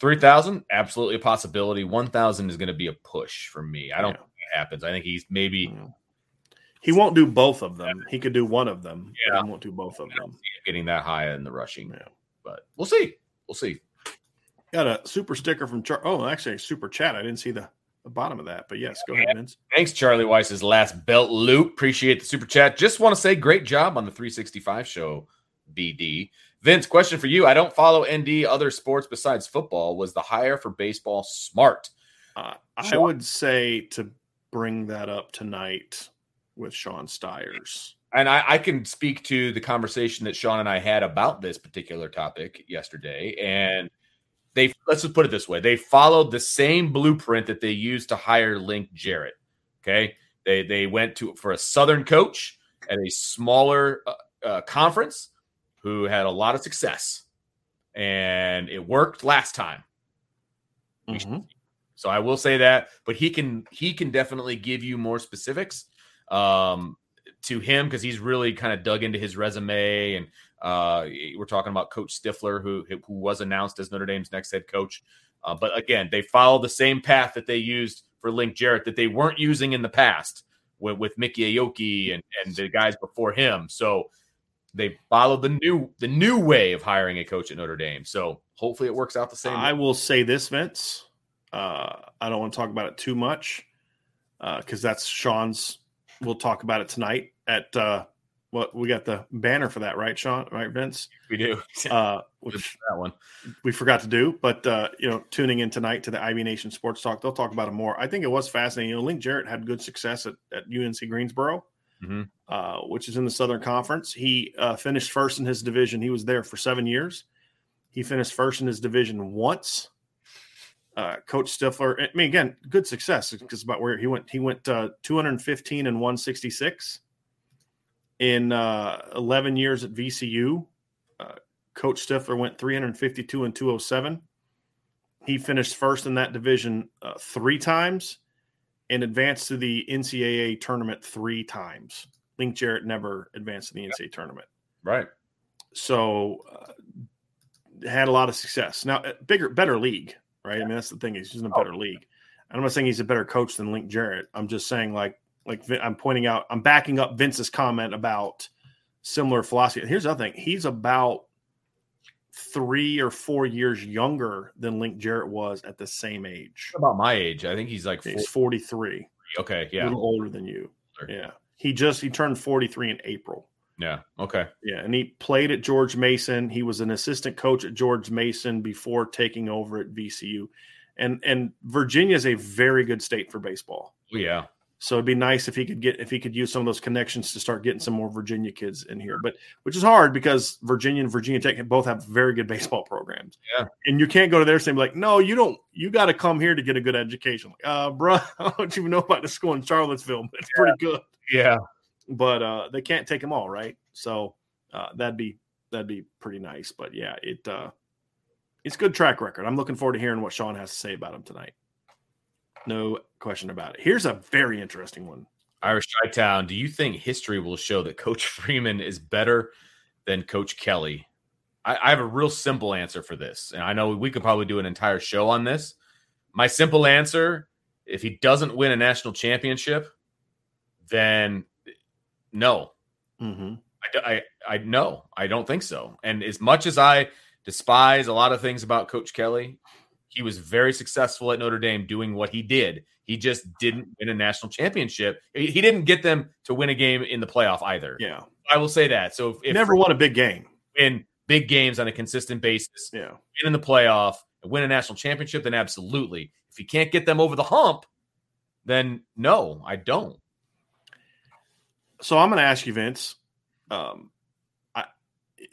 3,000, absolutely a possibility. 1,000 is going to be a push for me. I don't Yeah. think it happens. I think he's maybe. He won't do both of them. He could do one of them. Yeah. he won't do both of them. getting that high in the rushing. Yeah. But we'll see. We'll see. Got a super sticker from Char. Oh, actually, a super chat. I didn't see the, the bottom of that, but yes, go ahead, Vince. Thanks, Charlie Weis's last belt loop. Appreciate the super chat. Just want to say great job on the 365 show, BD. Vince, question for you. I don't follow ND other sports besides football. Was the hire for baseball smart? Uh, I would say to bring that up tonight with Sean Stiers. And I, I can speak to the conversation that Sean and I had about this particular topic yesterday. And they let's just put it this way: they followed the same blueprint that they used to hire Link Jarrett. Okay, they they went to for a Southern coach at a smaller uh, uh, conference who had a lot of success, and it worked last time. Mhm. So I will say that, but he can he can definitely give you more specifics um, to him because he's really kind of dug into his resume, and uh, we're talking about Coach Stiffler, who who was announced as Notre Dame's next head coach. Uh, but again, they follow the same path that they used for Link Jarrett that they weren't using in the past with, with Mickey Aoki and and the guys before him. So they followed the new the new way of hiring a coach at Notre Dame. So hopefully it works out the same. I will say this, Vince. Uh, I don't want to talk about it too much because that's Sean's. We'll talk about it tonight at uh, what we got the banner for that, right, Sean? Right, Vince? we do Uh, which that one. we forgot to do, but uh, you know, tuning in tonight to the IB Nation Sports Talk, they'll talk about it more. I think it was fascinating. You know, Link Jarrett had good success at, at UNC Greensboro, Mhm. uh, which is in the Southern Conference. He uh, finished first in his division. He was there for seven years. He finished first in his division once. Uh, Coach Stiffler. I mean, again, good success because about where he went. He went uh, 215 and 166 in uh, 11 years at VCU. Uh, Coach Stiffler went 352 and 207. He finished first in that division uh, three times and advanced to the NCAA tournament three times. Link Jarrett never advanced to the NCAA tournament. Right. So uh, had a lot of success. Now, uh, bigger, better league, right? I mean, that's the thing. He's just in a better oh. league. I'm not saying he's a better coach than Link Jarrett. I'm just saying, like, like I'm pointing out, I'm backing up Vince's comment about similar philosophy. Here's the other thing: he's about three or four years younger than Link Jarrett was at the same age. About my age, I think he's like he's 43. Okay, yeah, a little older than you. Yeah, he just he turned 43 in April. Yeah. Okay. Yeah, and he played at George Mason. He was an assistant coach at George Mason before taking over at VCU, and and Virginia is a very good state for baseball. Oh, yeah. So it'd be nice if he could get if he could use some of those connections to start getting some more Virginia kids in here. But which is hard because Virginia and Virginia Tech both have very good baseball programs. Yeah. And you can't go to their same like, no, you don't you gotta come here to get a good education. Like, uh, bro, I don't even know about the school in Charlottesville, but it's yeah. pretty good. Yeah. But uh they can't take them all, right? So uh that'd be that'd be pretty nice. But yeah, it uh it's good track record. I'm looking forward to hearing what Sean has to say about him tonight. No question about it. Here's a very interesting one. Irish Chi Town, do you think history will show that Coach Freeman is better than Coach Kelly? I, I have a real simple answer for this. And I know we could probably do an entire show on this. My simple answer if he doesn't win a national championship, then no. Mm-hmm. I, I, I no, I don't think so. And as much as I despise a lot of things about Coach Kelly, he was very successful at Notre Dame doing what he did. He just didn't win a national championship. He didn't get them to win a game in the playoff either. Yeah. I will say that. So if, if never won a big game, win big games on a consistent basis, yeah, win in the playoff, win a national championship, then absolutely. If you can't get them over the hump, then no, I don't. So I'm going to ask you, Vince. Um,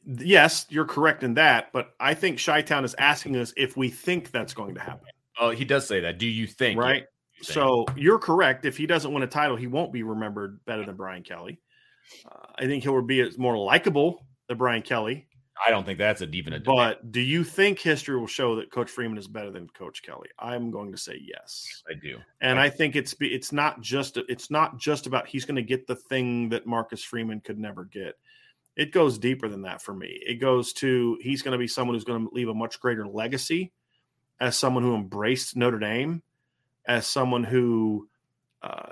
yes, you're correct in that, but I think Chi Town is asking us if we think that's going to happen. Oh, he does say that. Do you think? Right. So you're correct. If he doesn't win a title, he won't be remembered better than Brian Kelly. Uh, I think he'll be more likable than Brian Kelly. I don't think that's a even a debate. But do you think history will show that Coach Freeman is better than Coach Kelly? I'm going to say yes. I do, and I, I think it's it's not just it's not just about he's going to get the thing that Marcus Freeman could never get it goes deeper than that for me. It goes to he's going to be someone who's going to leave a much greater legacy as someone who embraced Notre Dame, as someone who, uh,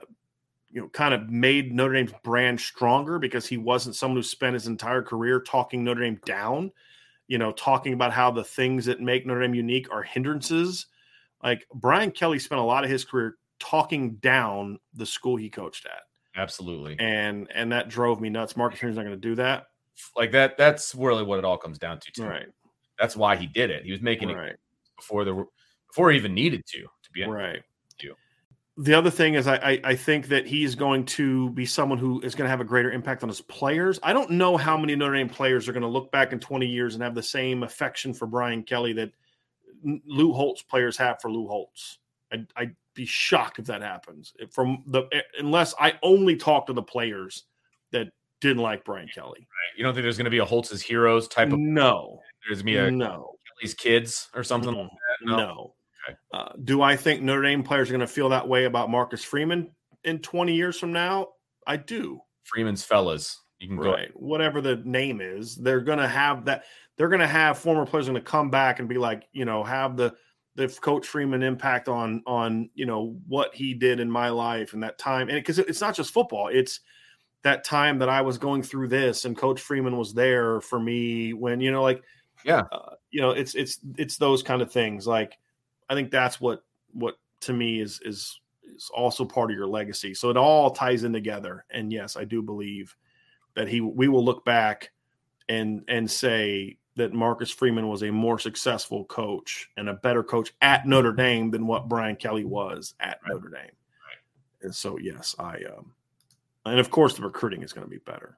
you know, kind of made Notre Dame's brand stronger because he wasn't someone who spent his entire career talking Notre Dame down, you know, talking about how the things that make Notre Dame unique are hindrances. Like Brian Kelly spent a lot of his career talking down the school he coached at. Absolutely. And and that drove me nuts. Marcus Freeman's not going to do that. Like that. That's really what it all comes down to. Too. Right. That's why he did it. He was making right. it before the before he even needed to. To be right. The other thing is, I, I I think that he's going to be someone who is going to have a greater impact on his players. I don't know how many Notre Dame players are going to look back in 20 years and have the same affection for Brian Kelly that Lou Holtz players have for Lou Holtz. I'd, I'd be shocked if that happens. From the eh, unless I only talk to the players that didn't like Brian Kelly. Right. You don't think there's going to be a Holtz's heroes type of no? There's going to be a no Kelly's kids or something like No. no. Okay. Uh, do I think Notre Dame players are going to feel that way about Marcus Freeman in 20 years from now? I do. Freeman's fellas. You can right. go whatever the name is. They're going to have that. They're going to have former players going to come back and be like, you know, have the the coach Freeman impact on on you know what he did in my life and that time and because it, it's not just football it's that time that I was going through this and Coach Freeman was there for me when you know like yeah uh, you know it's it's it's those kind of things like I think that's what what to me is is is also part of your legacy so it all ties in together and yes I do believe that he we will look back and and say that Marcus Freeman was a more successful coach and a better coach at Notre Dame than what Brian Kelly was at. Notre Dame. Right. And so yes, I um and of course, the recruiting is going to be better.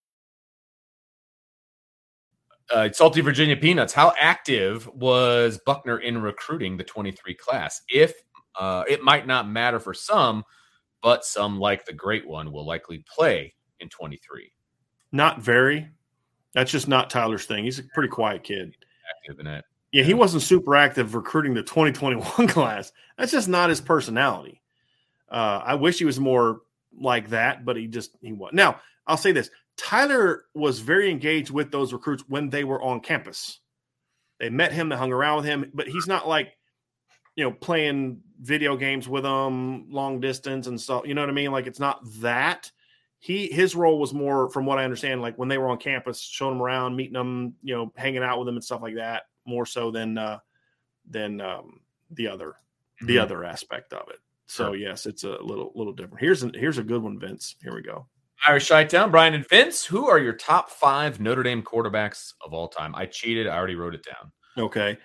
Uh, Salty Virginia Peanuts, how active was Buchner in recruiting the 23 class? If uh, it might not matter for some, but some, like the great one, will likely play in 23. Not very. That's just not Tyler's thing. He's a pretty quiet kid. Active in it. Yeah, he wasn't super active recruiting the 2021 class. That's just not his personality. Uh, I wish he was more like that, but he just he was. Now, I'll say this: Tyler was very engaged with those recruits when they were on campus. They met him, they hung around with him, but he's not like, you know, playing video games with them long distance and stuff. You know what I mean? Like it's not that. He his role was more, from what I understand, like when they were on campus, showing them around, meeting them, you know, hanging out with them and stuff like that, more so than uh than um the other the Mhm. other aspect of it. So yes, it's a little little different. Here's a, here's a good one, Vince. Here we go. Irish Town, Brian and Vince, who are your top five Notre Dame quarterbacks of all time? I cheated. I already wrote it down. Okay.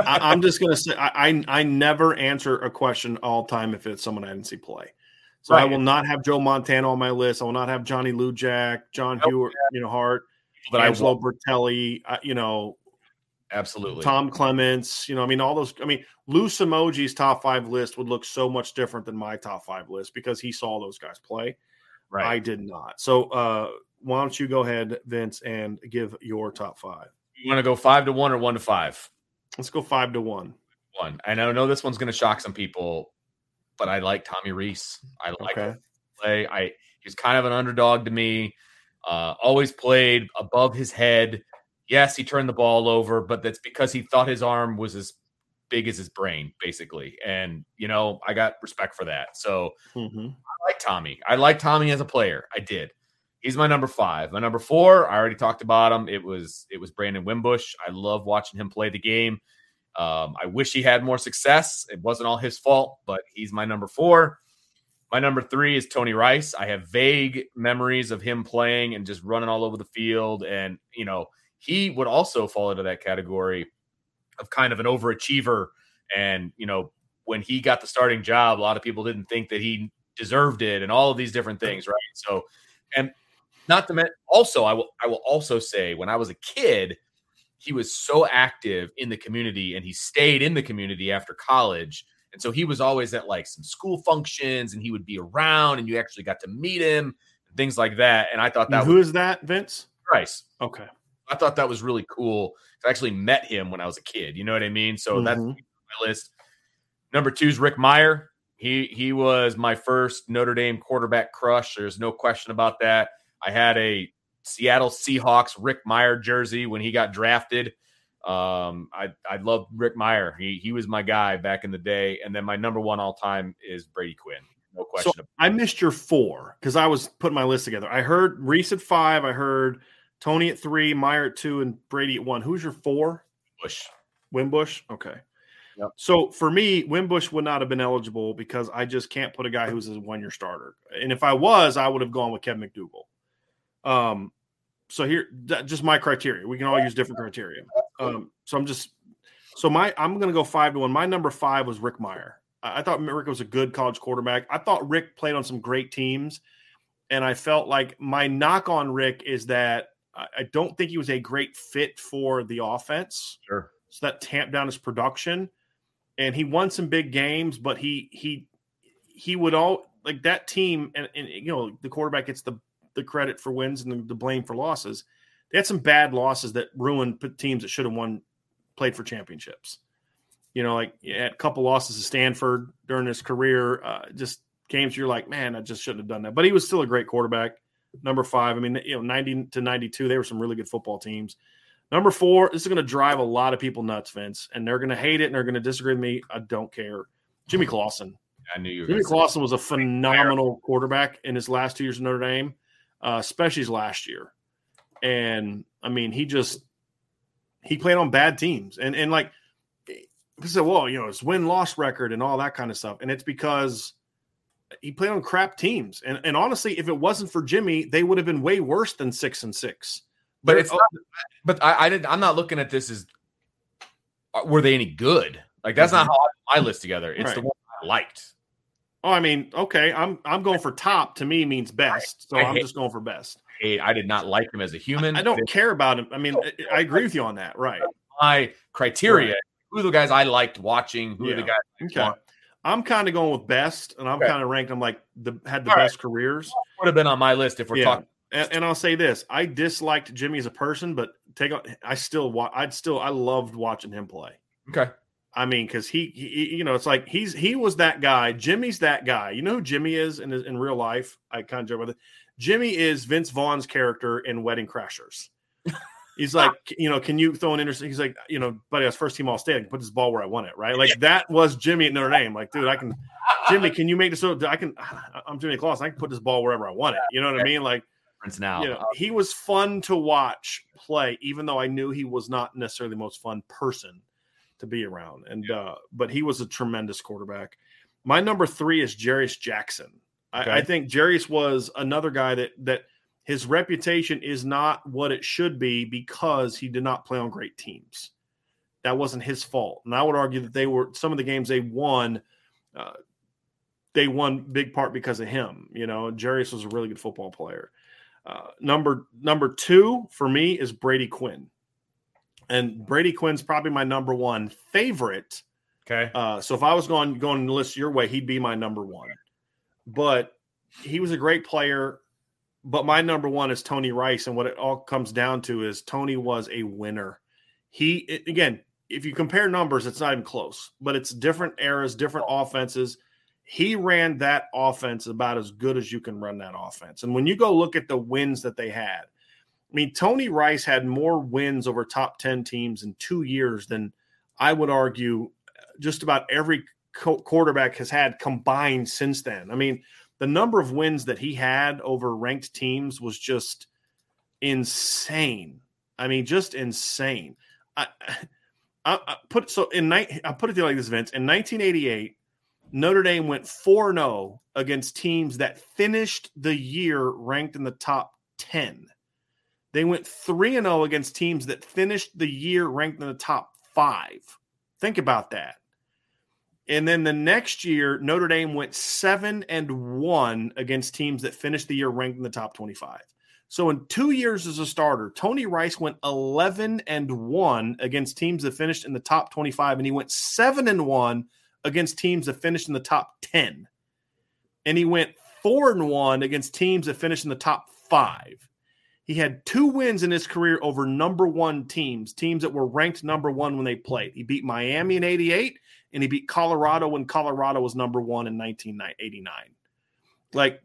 I, I'm just gonna say I, I I never answer a question all time if it's someone I didn't see play. So I will not have Joe Montana on my list. I will not have Johnny Lujack, John Nope. Hewitt, you know, Hart, But I Angelo will Bertelli, uh, you know, absolutely. Tom Clements, you know, I mean, all those. I mean, Lou Somogyi's top five list would look so much different than my top five list because he saw those guys play. Right. I did not. So uh, why don't you go ahead, Vince, and give your top five? you want to go five to one or one to five? Let's go five to one. One. And I know this one's going to shock some people, but I like Tommy Rees. I like Okay. play. I he's kind of an underdog to me. Uh, always played above his head. Yes, he turned the ball over, but that's because he thought his arm was as big as his brain, basically. And you know, I got respect for that. So Mhm. I like Tommy. I like Tommy as a player. I did. He's my number five. My number four, I already talked about him. It was it was Brandon Wimbush. I love watching him play the game. Um, I wish he had more success. It wasn't all his fault, but he's my number four. My number three is Tony Rice. I have vague memories of him playing and just running all over the field. And, you know, he would also fall into that category of kind of an overachiever. And, you know, when he got the starting job, a lot of people didn't think that he deserved it and all of these different things, right? So, and not to mention, also, I will, I will also say when I was a kid, he was so active in the community and he stayed in the community after college. And so he was always at like some school functions and he would be around and you actually got to meet him and things like that. And I thought that Who was is that, Vince? Rice. Okay. I thought that was really cool. I actually met him when I was a kid. You know what I mean? So that's Mhm. my list. Number two is Rick Mirer. He he was my first Notre Dame quarterback crush. There's no question about that. I had a Seattle Seahawks Rick Mirer jersey when he got drafted. Um, I I love Rick Mirer. He he was my guy back in the day. And then my number one all time is Brady Quinn. No question. So I missed your four because I was putting my list together. I heard Rees at five. I heard Tony at three, Mirer at two, and Brady at one. Who's your four? Bush. Wimbush. Okay. Yep. So for me, Wimbush would not have been eligible because I just can't put a guy who's a one year starter. And if I was, I would have gone with Kevin McDougal. Um, so here, that- just my criteria. We can all use different criteria. Um, so I'm just, so my, I'm going to go five to one. My number five was Rick Mirer. I I thought Rick was a good college quarterback. I thought Rick played on some great teams. And I felt like my knock on Rick is that I don't think he was a great fit for the offense. Sure. so that tamped down his production. And he won some big games but he he he would all like that team and, and you know the quarterback gets the the credit for wins and the, the blame for losses. They had some bad losses that ruined teams that should have won played for championships. You know like a couple losses to stanford during his career uh, just games you're like man i just shouldn't have done that. But he was still a great quarterback number five i mean you know 90 to 92 they were some really good football teams Number four, this is going to drive a lot of people nuts, Vince, and they're going to hate it and they're going to disagree with me. I don't care. Jimmy Clausen. I knew you were Jimmy Clausen was a phenomenal quarterback in his last two years in Notre Dame, uh, especially his last year. And I mean, he just he played on bad teams, and and like he said, well, you know, his win loss record and all that kind of stuff, and it's because he played on crap teams. And and honestly, if it wasn't for Jimmy, they would have been way worse than six and six. But They're, it's not, but I, I did I'm not looking at this as uh, were they any good? Like that's mm-hmm. not how I my list together. It's right. the one I liked. Oh, I mean, okay, I'm I'm going for top. To me, means best, so I, am just going for best. Hey, I did not like him as a human. I, I don't care about him. I mean, I agree with you on that. Right. My criteria: right. who are the guys I liked watching? Who yeah. are the guys? okay. I'm kind of going with best, and I'm okay. kind of ranked them like the had the All best right. careers. Would have been on my list if we're yeah. talking. And, and, I'll say this: I disliked Jimmy as a person, but take I still I'd still I loved watching him play. Okay. I mean, because he, he, you know, it's like he's he was that guy. Jimmy's that guy. You know who Jimmy is in in real life? I kind of joke with it. Jimmy is Vince Vaughn's character in Wedding Crashers. He's like, you know, can you throw an interest? He's like, you know, buddy, I was first team all state. I can put this ball where I want it, right? Like that was Jimmy at Notre Dame. Like, dude, I can, Jimmy, can you make this so I can? I'm Jimmy Clausen. I can put this ball wherever I want it. You know what I mean? Like, now, you know, he was fun to watch play, even though I knew he was not necessarily the most fun person to be around. And yeah. uh, but he was a tremendous quarterback. My number three is Jarious Jackson. Okay. I, I, think Jarious was another guy that that his reputation is not what it should be because he did not play on great teams. That wasn't his fault, and I would argue that they were some of the games they won. Uh, they won big part because of him. You know, Jarious was a really good football player. Uh, number number two for me is Brady Quinn and Brady Quinn's probably my number one favorite. Okay. Uh, so if I was going going to list your way, he'd be my number one. But he was a great player. But my number one is Tony Rice, and what it all comes down to is Tony was a winner. He again, if you compare numbers, it's not even close. But it's different eras, different offenses. He ran that offense about as good as you can run that offense. And when you go look at the wins that they had, I mean, Tony Rice had more wins over top 10 teams in two years than I would argue just about every quarterback has had combined since then. I mean, the number of wins that he had over ranked teams was just insane. I mean, just insane. I, I, I put so in night. I put it like this, Vince. In 1988, Notre Dame went 4 0 against teams that finished the year ranked in the top 10. They went 3 and 0 against teams that finished the year ranked in the top 5. Think about that. And then the next year Notre Dame went 7 and 1 against teams that finished the year ranked in the top 25. So in 2 years as a starter, Tony Rice went 11 and 1 against teams that finished in the top 25 and he went 7 and 1 against teams that finished in the top 10. And he went 4 and 1 against teams that finished in the top 5. He had two wins in his career over number one teams, teams that were ranked number one when they played. He beat Miami in 88 and he beat Colorado when Colorado was number one in 1989. Like,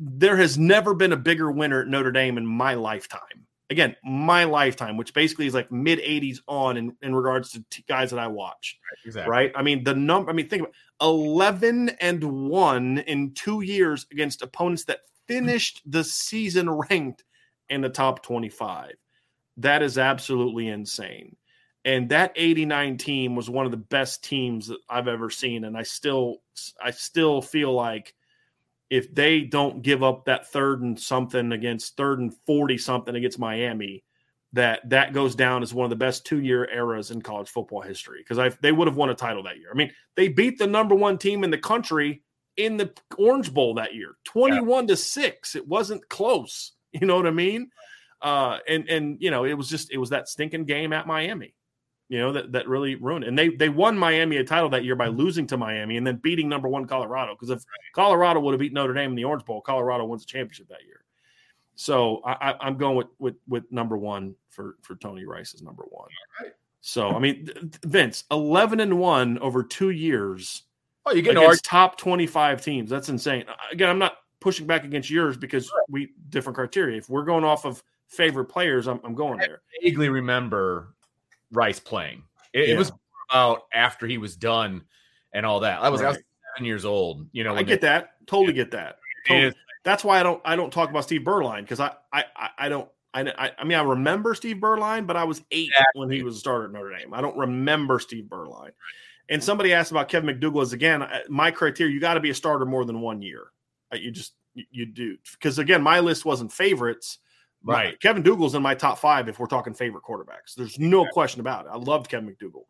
there has never been a bigger winner at Notre Dame in my lifetime. Again, my lifetime, which basically is like mid 80s on in, in regards to t- guys that I watch. Right, exactly. right? I mean, the number, I mean, think about 11 and 1 in two years against opponents that finished the season ranked in the top 25. That is absolutely insane. And that 89 team was one of the best teams that I've ever seen. And I still I still feel like if they don't give up that third and something against third and 40 something against Miami, that that goes down as one of the best two year eras in college football history because they would have won a title that year. I mean, they beat the number one team in the country in the Orange Bowl that year, 21 yeah. to 6. It wasn't close. You know what I mean? Uh, and and you know, it was just it was that stinking game at Miami, you know, that that really ruined. It. And they they won Miami a title that year by losing to Miami and then beating number one Colorado. Because if Colorado would have beat Notre Dame in the Orange Bowl, Colorado wins the championship that year. So I, I, am going with, with with number one for for Tony Rice is number one. So I mean, Vince, eleven and one over two years. Oh, you get in our top twenty five teams. That's insane. Again, I'm not pushing back against yours because we different criteria. If we're going off of favorite players, I'm, I'm going there. I vaguely remember Rice playing. It, yeah. it, was about after he was done and all that. I was, right. I was seven years old. You know, I get that. Totally get that. Totally. That's why I don't I don't talk about Steve Beuerlein because I, I I don't I, I, mean, I remember Steve Beuerlein, but I was eight exactly. when he was a starter at Notre Dame. I don't remember Steve Beuerlein. And somebody asked about Kevin McDougal. Is again, my criteria: you got to be a starter more than one year. You just you do because again, my list wasn't favorites. Right. My, Kevin Dougall's in my top five if we're talking favorite quarterbacks. There's no yeah. question about it. I loved Kevin McDougal.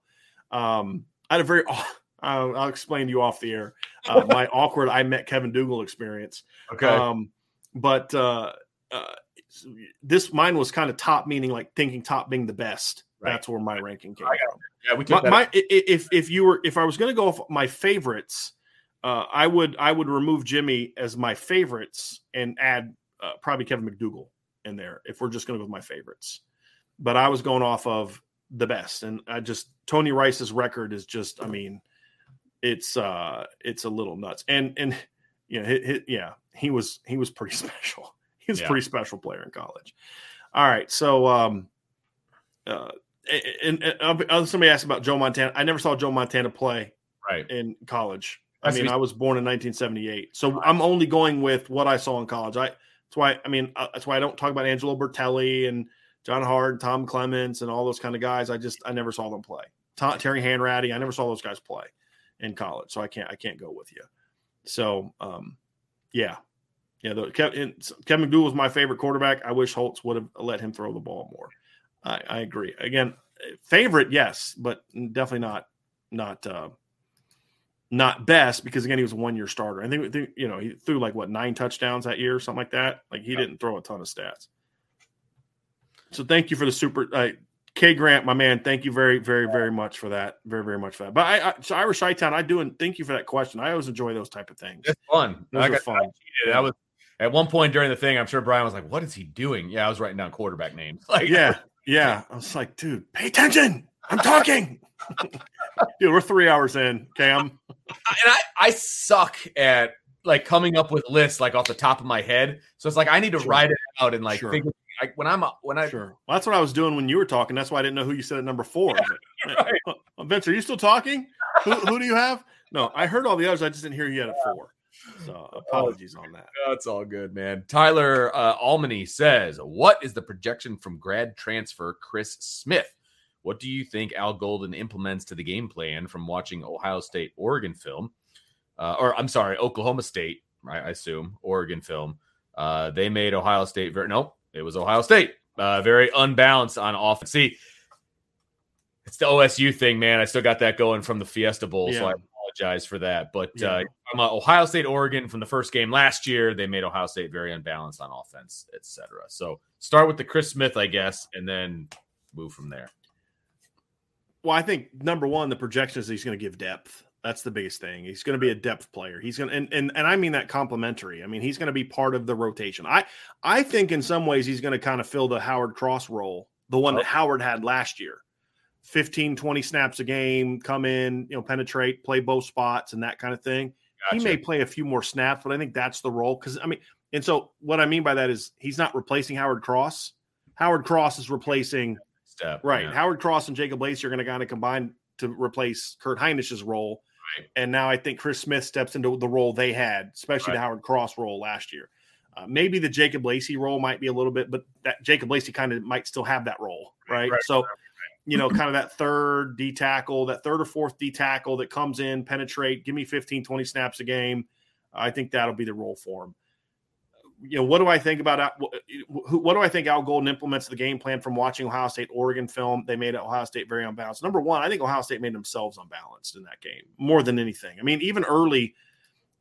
Um, I had a very I'll, I'll explain to you off the air uh, my awkward I met Kevin Dougall experience. Okay. Um, but uh, uh, this mine was kind of top, meaning like thinking top being the best. Right. That's where my ranking came from. Yeah, we my, my, if if you were if I was going to go off my favorites, uh, I would I would remove Jimmy as my favorites and add uh, probably Kevin McDougal in there if we're just going to go with my favorites. But I was going off of the best, and I just Tony Rice's record is just I mean, it's uh it's a little nuts, and and you know, yeah, he was he was pretty special. He was yeah. a pretty special player in college. All right, so um, uh, and, and, and, somebody asked about Joe Montana. I never saw Joe Montana play right in college. I mean, I was born in 1978, so I'm only going with what I saw in college. I that's why I mean uh, that's why I don't talk about Angelo Bertelli and John Huarte, Tom Clements, and all those kind of guys. I just I never saw them play. Tom, Terry Hanratty, I never saw those guys play in college, so I can't I can't go with you. So um, yeah, yeah. The, Kevin, Kevin McDougal was my favorite quarterback. I wish Holtz would have let him throw the ball more. I, I agree. Again, favorite, yes, but definitely not not uh, not best because again he was a one year starter. I think, think, you know he threw like what nine touchdowns that year, or something like that. Like he didn't throw a ton of stats. So thank you for the super uh, K Grant, my man. Thank you very very very much for that. Very very much for that. But I, I so Irish Town, I do and thank you for that question. I always enjoy those type of things. It's fun. Those I got fun. I was at one point during the thing. I'm sure Brian was like, "What is he doing?" Yeah, I was writing down quarterback names. Like yeah. Yeah, I was like, dude, pay attention. I'm talking. dude, we're three hours in, Cam. And I, I suck at like coming up with lists like off the top of my head. So it's like I need to sure. write it out and like sure. figure like when I'm when I sure. Well, that's what I was doing when you were talking. That's why I didn't know who you said at number four. Yeah, right. Vince, are you still talking? who, who do you have? No, I heard all the others. I just didn't hear you at a four. So apologies on that. That's all good, man. Tyler uh, Almany says, "What is the projection from grad transfer Chris Smith? What do you think Al Golden implements to the game plan from watching Ohio State Oregon film, uh, or I'm sorry, Oklahoma State? I assume Oregon film. Uh, they made Ohio State very nope, it was Ohio State uh, very unbalanced on offense. See." It's the OSU thing, man. I still got that going from the Fiesta Bowl, yeah. so I apologize for that. But yeah. uh, from uh, Ohio State, Oregon, from the first game last year, they made Ohio State very unbalanced on offense, etc. So start with the Chris Smith, I guess, and then move from there. Well, I think number one, the projection is he's going to give depth. That's the biggest thing. He's going to be a depth player. He's going to, and, and and I mean that complimentary. I mean he's going to be part of the rotation. I I think in some ways he's going to kind of fill the Howard Cross role, the one that oh. Howard had last year 15, 20 snaps a game, come in, you know, penetrate, play both spots and that kind of thing. Gotcha. He may play a few more snaps, but I think that's the role. Cause I mean, and so what I mean by that is he's not replacing Howard Cross. Howard Cross is replacing Step, right. Yeah. Howard Cross and Jacob Lacey are going to kind of combine to replace Kurt Hinish's role. Right. And now I think Chris Smith steps into the role they had, especially right. the Howard Cross role last year. Uh, maybe the Jacob Lacey role might be a little bit, but that Jacob Lacey kind of might still have that role, right? right so you know, kind of that third D tackle, that third or fourth D tackle that comes in, penetrate, give me 15, 20 snaps a game. I think that'll be the role for him. You know, what do I think about what do I think Al Golden implements the game plan from watching Ohio State Oregon film? They made Ohio State very unbalanced. Number one, I think Ohio State made themselves unbalanced in that game more than anything. I mean, even early,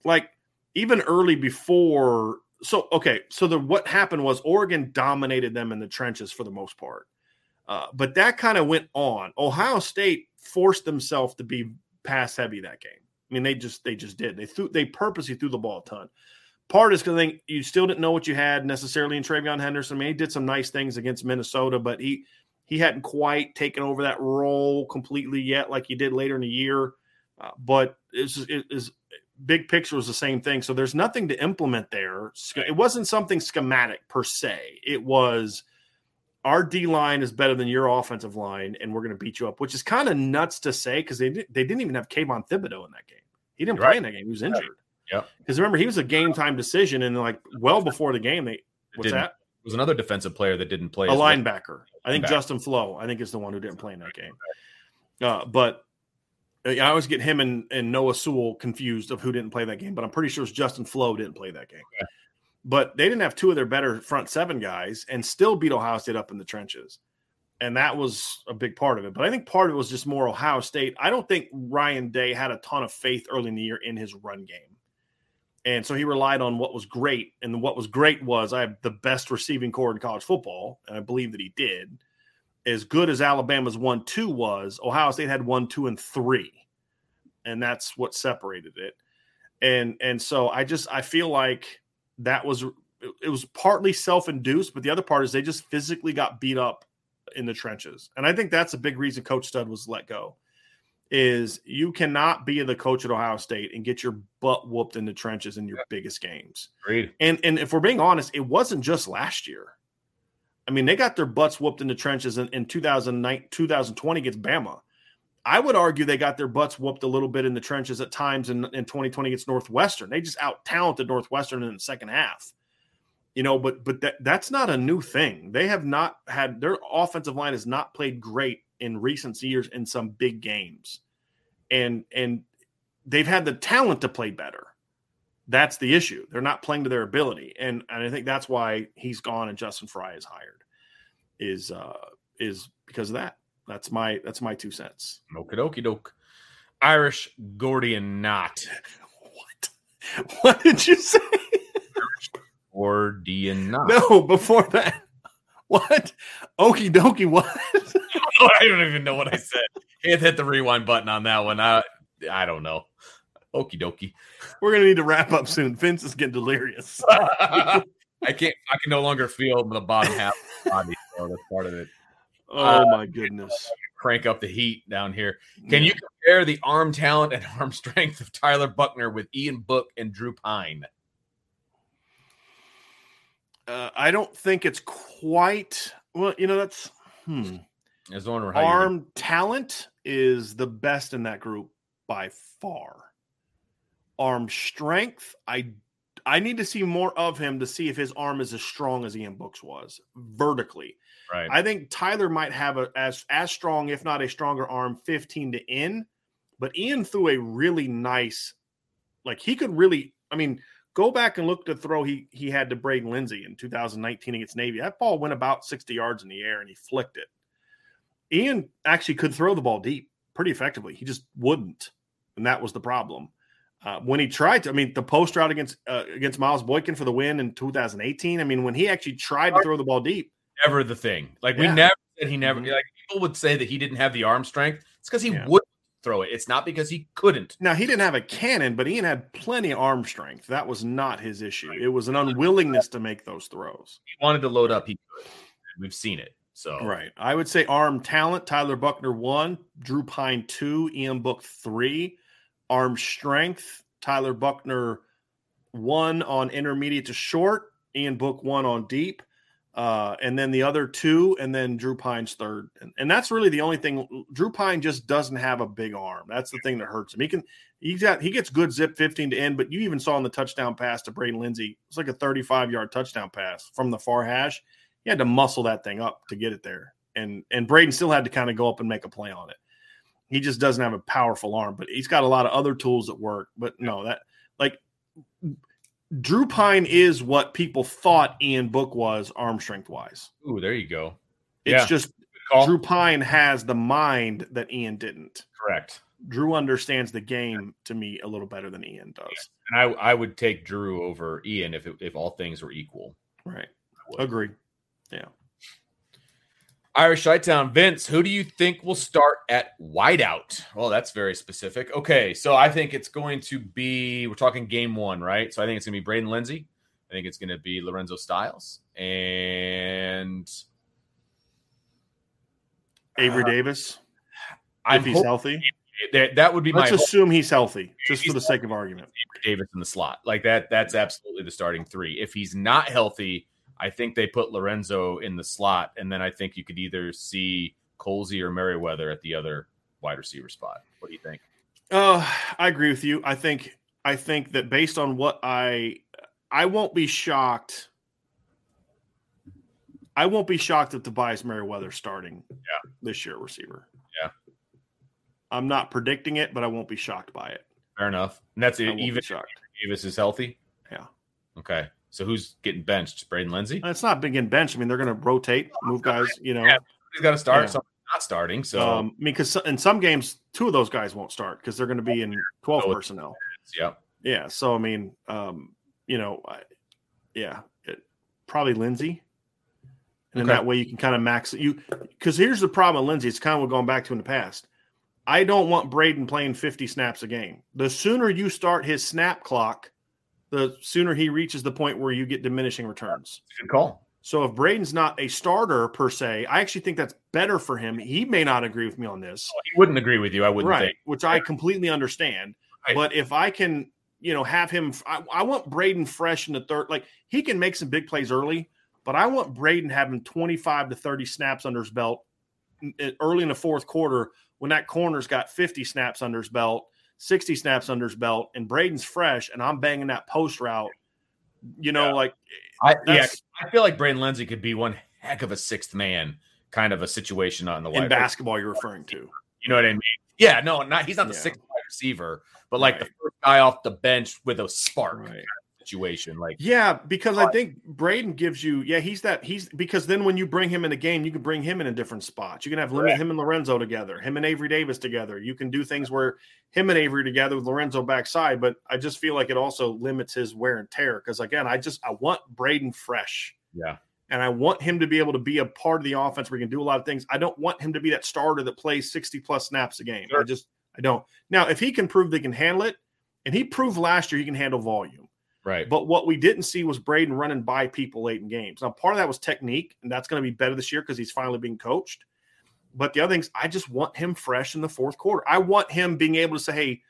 like even early before. So okay, so the what happened was Oregon dominated them in the trenches for the most part uh, but that kind of went on. Ohio State forced themselves to be pass heavy that game. I mean, they just they just did. They threw they purposely threw the ball a ton. Part is because I think you still didn't know what you had necessarily in TreVeyon Henderson. I mean, he did some nice things against Minnesota, but he he hadn't quite taken over that role completely yet, like he did later in the year. Uh, but it's it is big picture was the same thing. So there's nothing to implement there. It wasn't something schematic per se. It was our D line is better than your offensive line, and we're going to beat you up, which is kind of nuts to say because they they didn't even have Kayvon Thibodeaux in that game. He didn't You're play right. in that game; he was injured. Yeah, because remember he was a game time decision, and like well before the game, they what's that? was another defensive player that didn't play. A linebacker. Well. I think linebacker. Justin Flowe. I think is the one who didn't play in that game. Uh, but I always get him and, and Noah Sewell confused of who didn't play that game, but I'm pretty sure it's Justin Flowe didn't play that game. Okay. But they didn't have two of their better front seven guys and still beat Ohio State up in the trenches. And that was a big part of it. But I think part of it was just more Ohio State. I don't think Ryan Day had a ton of faith early in the year in his run game. And so he relied on what was great. And what was great was I have the best receiving core in college football. And I believe that he did as good as Alabama's one two was, Ohio State had one, two, and three, and that's what separated it. And and so I just I feel like that was it was partly self induced, but the other part is they just physically got beat up in the trenches, and I think that's a big reason Coach Stud was let go. Is you cannot be the coach at Ohio State and get your butt whooped in the trenches in your yeah. biggest games. Agreed. And and if we're being honest, it wasn't just last year. I mean, they got their butts whooped in the trenches in, in 2009, 2020 against Bama. I would argue they got their butts whooped a little bit in the trenches at times in, in 2020 against Northwestern. They just out talented Northwestern in the second half. You know, but but that, that's not a new thing. They have not had their offensive line has not played great in recent years in some big games. And and they've had the talent to play better. That's the issue. They're not playing to their ability, and and I think that's why he's gone and Justin Frye is hired. Is uh is because of that. That's my that's my two cents. Okie dokie doke. Irish Gordian knot. what? What did you say? Gordian knot. No, before that. What? Okie dokie. What? I don't even know what I said. Can't hit the rewind button on that one. I I don't know. Okie dokie. We're gonna need to wrap up soon. Vince is getting delirious. I can't. I can no longer feel the bottom half of the body. So that's part of it. Oh uh, my goodness! Crank up the heat down here. Can you compare the arm talent and arm strength of Tyler Buchner with Ian Book and Drew Pyne? Uh, I don't think it's quite. Well, you know that's. Hmm. Wondering arm talent is the best in that group by far arm strength. I I need to see more of him to see if his arm is as strong as Ian Books was vertically. Right. I think Tyler might have a as as strong, if not a stronger arm, 15 to in. But Ian threw a really nice, like he could really. I mean, go back and look the throw he he had to Braden Lenzy in 2019 against Navy. That ball went about 60 yards in the air and he flicked it. Ian actually could throw the ball deep pretty effectively. He just wouldn't, and that was the problem. Uh, when he tried to, I mean, the post route against uh, against Miles Boykin for the win in 2018. I mean, when he actually tried to throw the ball deep, never the thing. Like we yeah. never said he never. Mm-hmm. Like people would say that he didn't have the arm strength. It's because he yeah. wouldn't throw it. It's not because he couldn't. Now he didn't have a cannon, but Ian had plenty of arm strength. That was not his issue. It was an unwillingness to make those throws. He wanted to load up. He could. We've seen it. So right, I would say arm talent. Tyler Buchner one, Drew Pyne two, Ian Book three, arm strength. Tyler Buchner one on intermediate to short, Ian Book one on deep, uh, and then the other two, and then Drew Pyne's third. And, and, that's really the only thing. Drew Pyne just doesn't have a big arm. That's the thing that hurts him. He can he's got he gets good zip 15 to end, but you even saw in the touchdown pass to Braden Lenzy, it's like a 35 yard touchdown pass from the far hash. He had to muscle that thing up to get it there. And and Braden still had to kind of go up and make a play on it. He just doesn't have a powerful arm, but he's got a lot of other tools that work. But no, that like Drew Pyne is what people thought Ian Book was arm strength wise. Ooh, there you go. It's yeah. just Drew Pyne has the mind that Ian didn't. Correct. Drew understands the game to me a little better than Ian does. And I, I would take Drew over Ian if it, if all things were equal. Right. Agree. Yeah. Irish Town, Vince, who do you think will start at wideout? Well, that's very specific. Okay, so I think it's going to be, we're talking game one, right? So I think it's going to be Braden Lenzy. I think it's going to be Lorenzo Styles and Avery uh, Davis. I'm if he's healthy. That, that would be Let's my assume he's healthy, just he's for the sake of argument. Davis in the slot. Like that, that's absolutely the starting three. If he's not healthy, I think they put Lorenzo in the slot, and then I think you could either see Colzie or Merriweather at the other wide receiver spot. What do you think? Uh, I agree with you. I think I think that based on what I I won't be shocked I won't be shocked if Tobias Merriweather starting Yeah. this year receiver. Yeah. I'm not predicting it, but I won't be shocked by it. Fair enough. And that's I won't even. Davis is healthy. Yeah. Okay. So who's getting benched? Braden Lenzy. It's not big in bench. I mean, they're going to rotate, move guys. You know, Yeah. He's got to start. Yeah. Some not starting. So um, I mean, because in some games, two of those guys won't start because they're going to be in 12 Oh, personnel. yeah. Yeah. So I mean, um, you know, I, yeah, it, probably Lenzy. And then Okay. that way you can kind of max. You because here's the problem with Lenzy. It's kind of what going back to in the past. I don't want Braden playing 50 snaps a game. The sooner you start his snap clock, the sooner he reaches the point where you get diminishing returns. Good call. So if Braden's not a starter per se, I actually think that's better for him. He may not agree with me on this oh, He wouldn't agree with you. I wouldn't right, think. which I completely understand. Right. But if I can, you know, have him, I, I want Braden fresh in the third. Like he can make some big plays early, but I want Braden having twenty five to thirty snaps under his belt n- n- early in the fourth quarter when that corner's got fifty snaps under his belt, sixty snaps under his belt, and Braden's fresh, and I'm banging that post route. You know, Yeah. like I, yeah, I feel like Braden Lenzy could be one heck of a sixth man kind of a situation on the in basketball you're referring to. You know what I mean? Yeah, no, not he's not the Yeah. sixth wide receiver, but like the first guy off the bench with a spark Right. Situation. Like Yeah, because I uh, think Braden gives you, yeah, he's that he's because then when you bring him in a game, you can bring him in a different spot. You can have limit Correct. him and Lorenzo together, him and Avery Davis together. You can do things where him and Avery together with Lorenzo backside, but I just feel like it also limits his wear and tear. Because again, I just I want Braden fresh. Yeah. And I want him to be able to be a part of the offense where he can do a lot of things. I don't want him to be that starter that plays 60 plus snaps a game. I just I don't. Now, if he can prove they can handle it, and he proved last year he can handle volume. Right. But what we didn't see was Braden running by people late in games. Now, part of that was technique, and that's going to be better this year because he's finally being coached. But the other things, I just want him fresh in the fourth quarter. I want him being able to say, "Hey,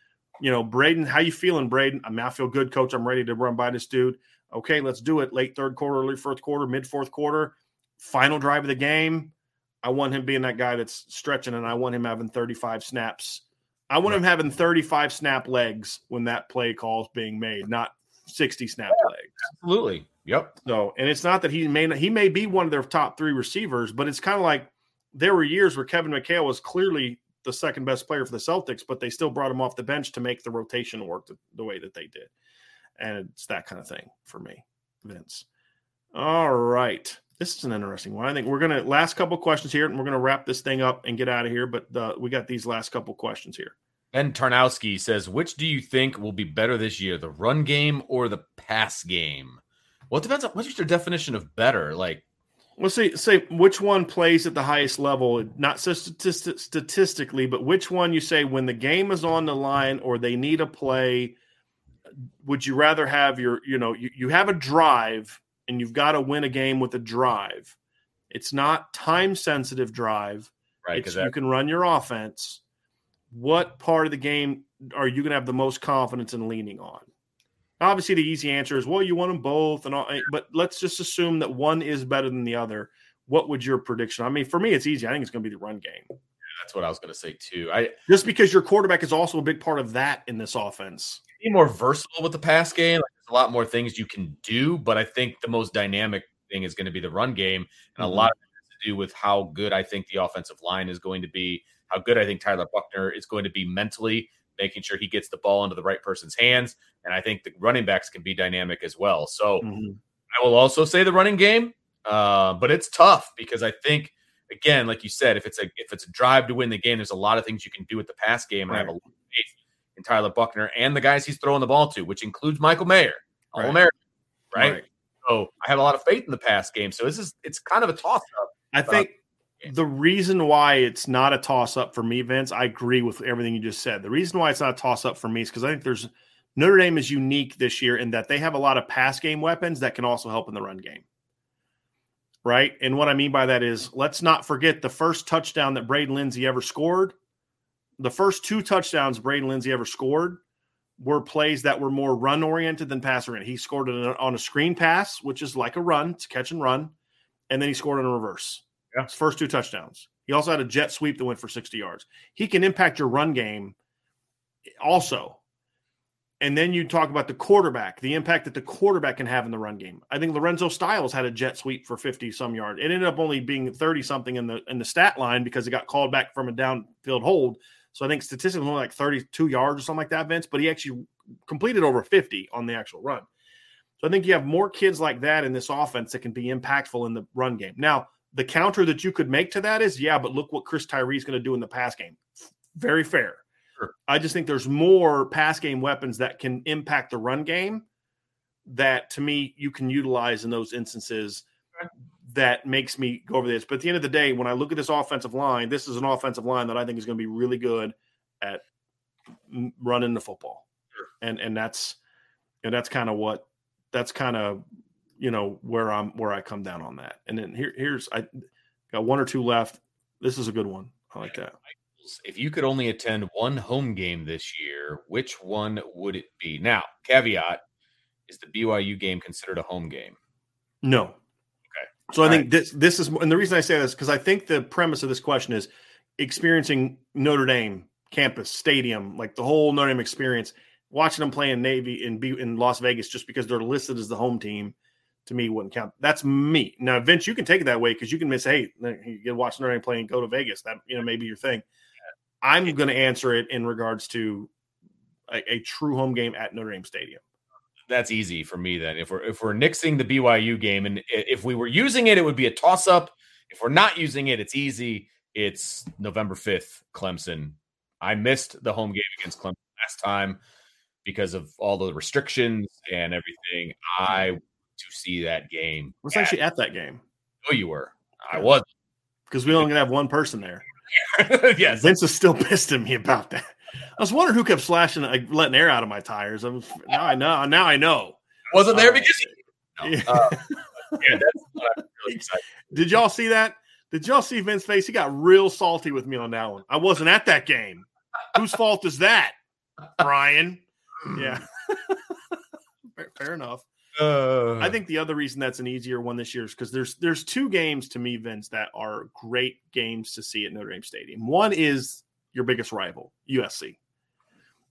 you know, Braden, how you feeling, Braden? I mean, I feel good, coach. I'm ready to run by this dude. Okay, let's do it. Late third quarter, early fourth quarter, mid fourth quarter, final drive of the game. I want him being that guy that's stretching, and I want him having 35 snaps. I want him having 35 snap legs when that play call is being made, not 60 snap legs. Absolutely. Yep. So, and it's not that he may not, he may be one of their top three receivers, but it's kind of like there were years where Kevin McHale was clearly the second best player for the Celtics, but they still brought him off the bench to make the rotation work the, the way that they did. And it's that kind of thing for me, Vince. All right. This is an interesting one. I think we're going to last couple questions here and we're going to wrap this thing up and get out of here. But uh, we got these last couple questions here. Ben Tarnowski says, which do you think will be better this year, the run game or the pass game? Well, it depends on what's your definition of better. Like, Well, say say which one plays at the highest level, not so statistic, statistically, but which one you say when the game is on the line or they need a play. Would you rather have your, you know, you, you have a drive and you've got to win a game with a drive. It's not time sensitive drive. right? It's, Because you can run your offense. What part of the game are you going to have the most confidence in leaning on? Obviously, the easy answer is well, you want them both, and all. But let's just assume that one is better than the other. What would your prediction? I mean, for me, it's easy. I think it's going to be the run game, that's what I was going to say too. I just because your quarterback is also a big part of that in this offense. be more versatile with the pass game. Like, there's a lot more things you can do, but I think the most dynamic thing is going to be the run game, and a Mhm. lot of it has to do with how good I think the offensive line is going to be, how good I think Tyler Buchner is going to be mentally, making sure he gets the ball into the right person's hands, and I think the running backs can be dynamic as well. So Mhm. I will also say the running game, uh, but it's tough because I think again, like you said, if it's a if it's a drive to win the game, there's a lot of things you can do with the pass game, and I have a lot of faith in Tyler Buchner and the guys he's throwing the ball to, which includes Michael Mayer, All Right. American, right? Right. So I have a lot of faith in the pass game. So this is it's kind of a toss up. I think the reason why it's not a toss up for me, Vince, I agree with everything you just said. The reason why it's not a toss up for me is because I think there's Notre Dame is unique this year in that they have a lot of pass game weapons that can also help in the run game. Right. And what I mean by that is let's not forget the first touchdown that Braden Lenzy ever scored. The first two touchdowns Braden Lenzy ever scored were plays that were more run oriented than pass oriented. He scored on a screen pass, which is like a run, it's catch and run, and then he scored on a reverse. Yeah. First two touchdowns. He also had a jet sweep that went for 60 yards. He can impact your run game also. And then you talk about the quarterback, the impact that the quarterback can have in the run game. I think Lorenzo Styles had a jet sweep for 50 some yards. It ended up only being 30 something in the in the stat line because it got called back from a downfield hold. So I think statistically only like 32 yards or something like that, Vince, but he actually completed over 50 on the actual run. So I think you have more kids like that in this offense that can be impactful in the run game. Now, the counter that you could make to that is, yeah, but look what Chris Tyree is going to do in the pass game. Very fair. Sure. I just think there's more pass game weapons that can impact the run game that to me you can utilize in those instances that makes me go over this. But at the end of the day, when I look at this offensive line, this is an offensive line that I think is going to be really good at running the football. Sure. And and that's and that's kind of what that's kind of you know where I'm where I come down on that. And then here here's I got one or two left. This is a good one. I like that. If you could only attend one home game this year, which one would it be? Now, caveat is the BYU game considered a home game? No. Okay. So I think right. this this is and the reason I say this because I think the premise of this question is experiencing Notre Dame campus, stadium, like the whole Notre Dame experience, watching them play in Navy in in Las Vegas just because they're listed as the home team to me wouldn't count. That's me. Now, Vince, you can take it that way because you can miss, hey, you get watch Notre Dame play and go to Vegas. That you know maybe your thing. I'm going to answer it in regards to a, a, true home game at Notre Dame Stadium. That's easy for me. Then, if we're if we're nixing the BYU game, and if we were using it, it would be a toss up. If we're not using it, it's easy. It's November fifth, Clemson. I missed the home game against Clemson last time because of all the restrictions and everything. I to see that game. I was actually at that game. Oh, you were. I was because we only gonna have one person there. yes, Vince is still pissed at me about that. I was wondering who kept slashing, like letting air out of my tires. I was now I know. Now I know. Wasn't there uh, because no. yeah. Uh, yeah, really Did y'all see that? Did y'all see Vince's face? He got real salty with me on that one. I wasn't at that game. Whose fault is that, Brian? Yeah. fair, fair enough. Uh, I think the other reason that's an easier one this year is because there's there's two games to me, Vince, that are great games to see at Notre Dame Stadium. One is your biggest rival, USC,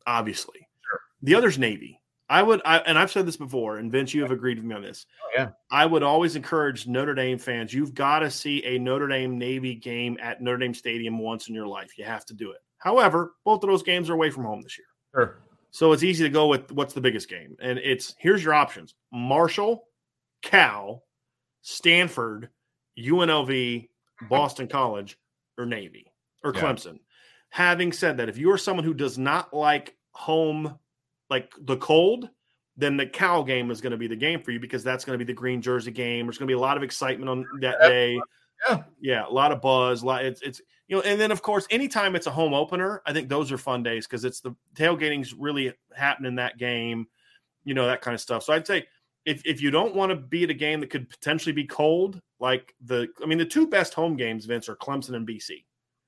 obviously. Sure. The other's Navy. I would, I, and I've said this before, and Vince, you have agreed with me on this. Oh, yeah. I would always encourage Notre Dame fans. You've got to see a Notre Dame Navy game at Notre Dame Stadium once in your life. You have to do it. However, both of those games are away from home this year. Sure. So it's easy to go with what's the biggest game. And it's here's your options Marshall, Cal, Stanford, UNLV, Boston College, or Navy or Clemson. Yeah. Having said that, if you're someone who does not like home, like the cold, then the Cal game is going to be the game for you because that's going to be the green jersey game. There's going to be a lot of excitement on that day. Yeah, yeah, a lot of buzz. A lot. It's it's you know, and then of course, anytime it's a home opener, I think those are fun days because it's the tailgating's really happening that game. You know that kind of stuff. So I'd say if if you don't want to be at a game that could potentially be cold, like the I mean, the two best home games, Vince, are Clemson and BC.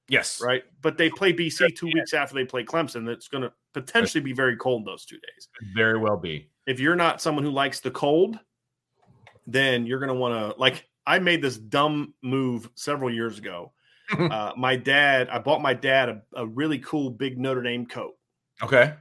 Yes. Right. But they play BC two weeks after they play Clemson. That's going to potentially be very cold those two days. Very well be. If you're not someone who likes the cold, then you're going to want to like I made this dumb move several years ago. uh, my dad, I bought my dad a, a, really cool big Notre Dame coat. Okay.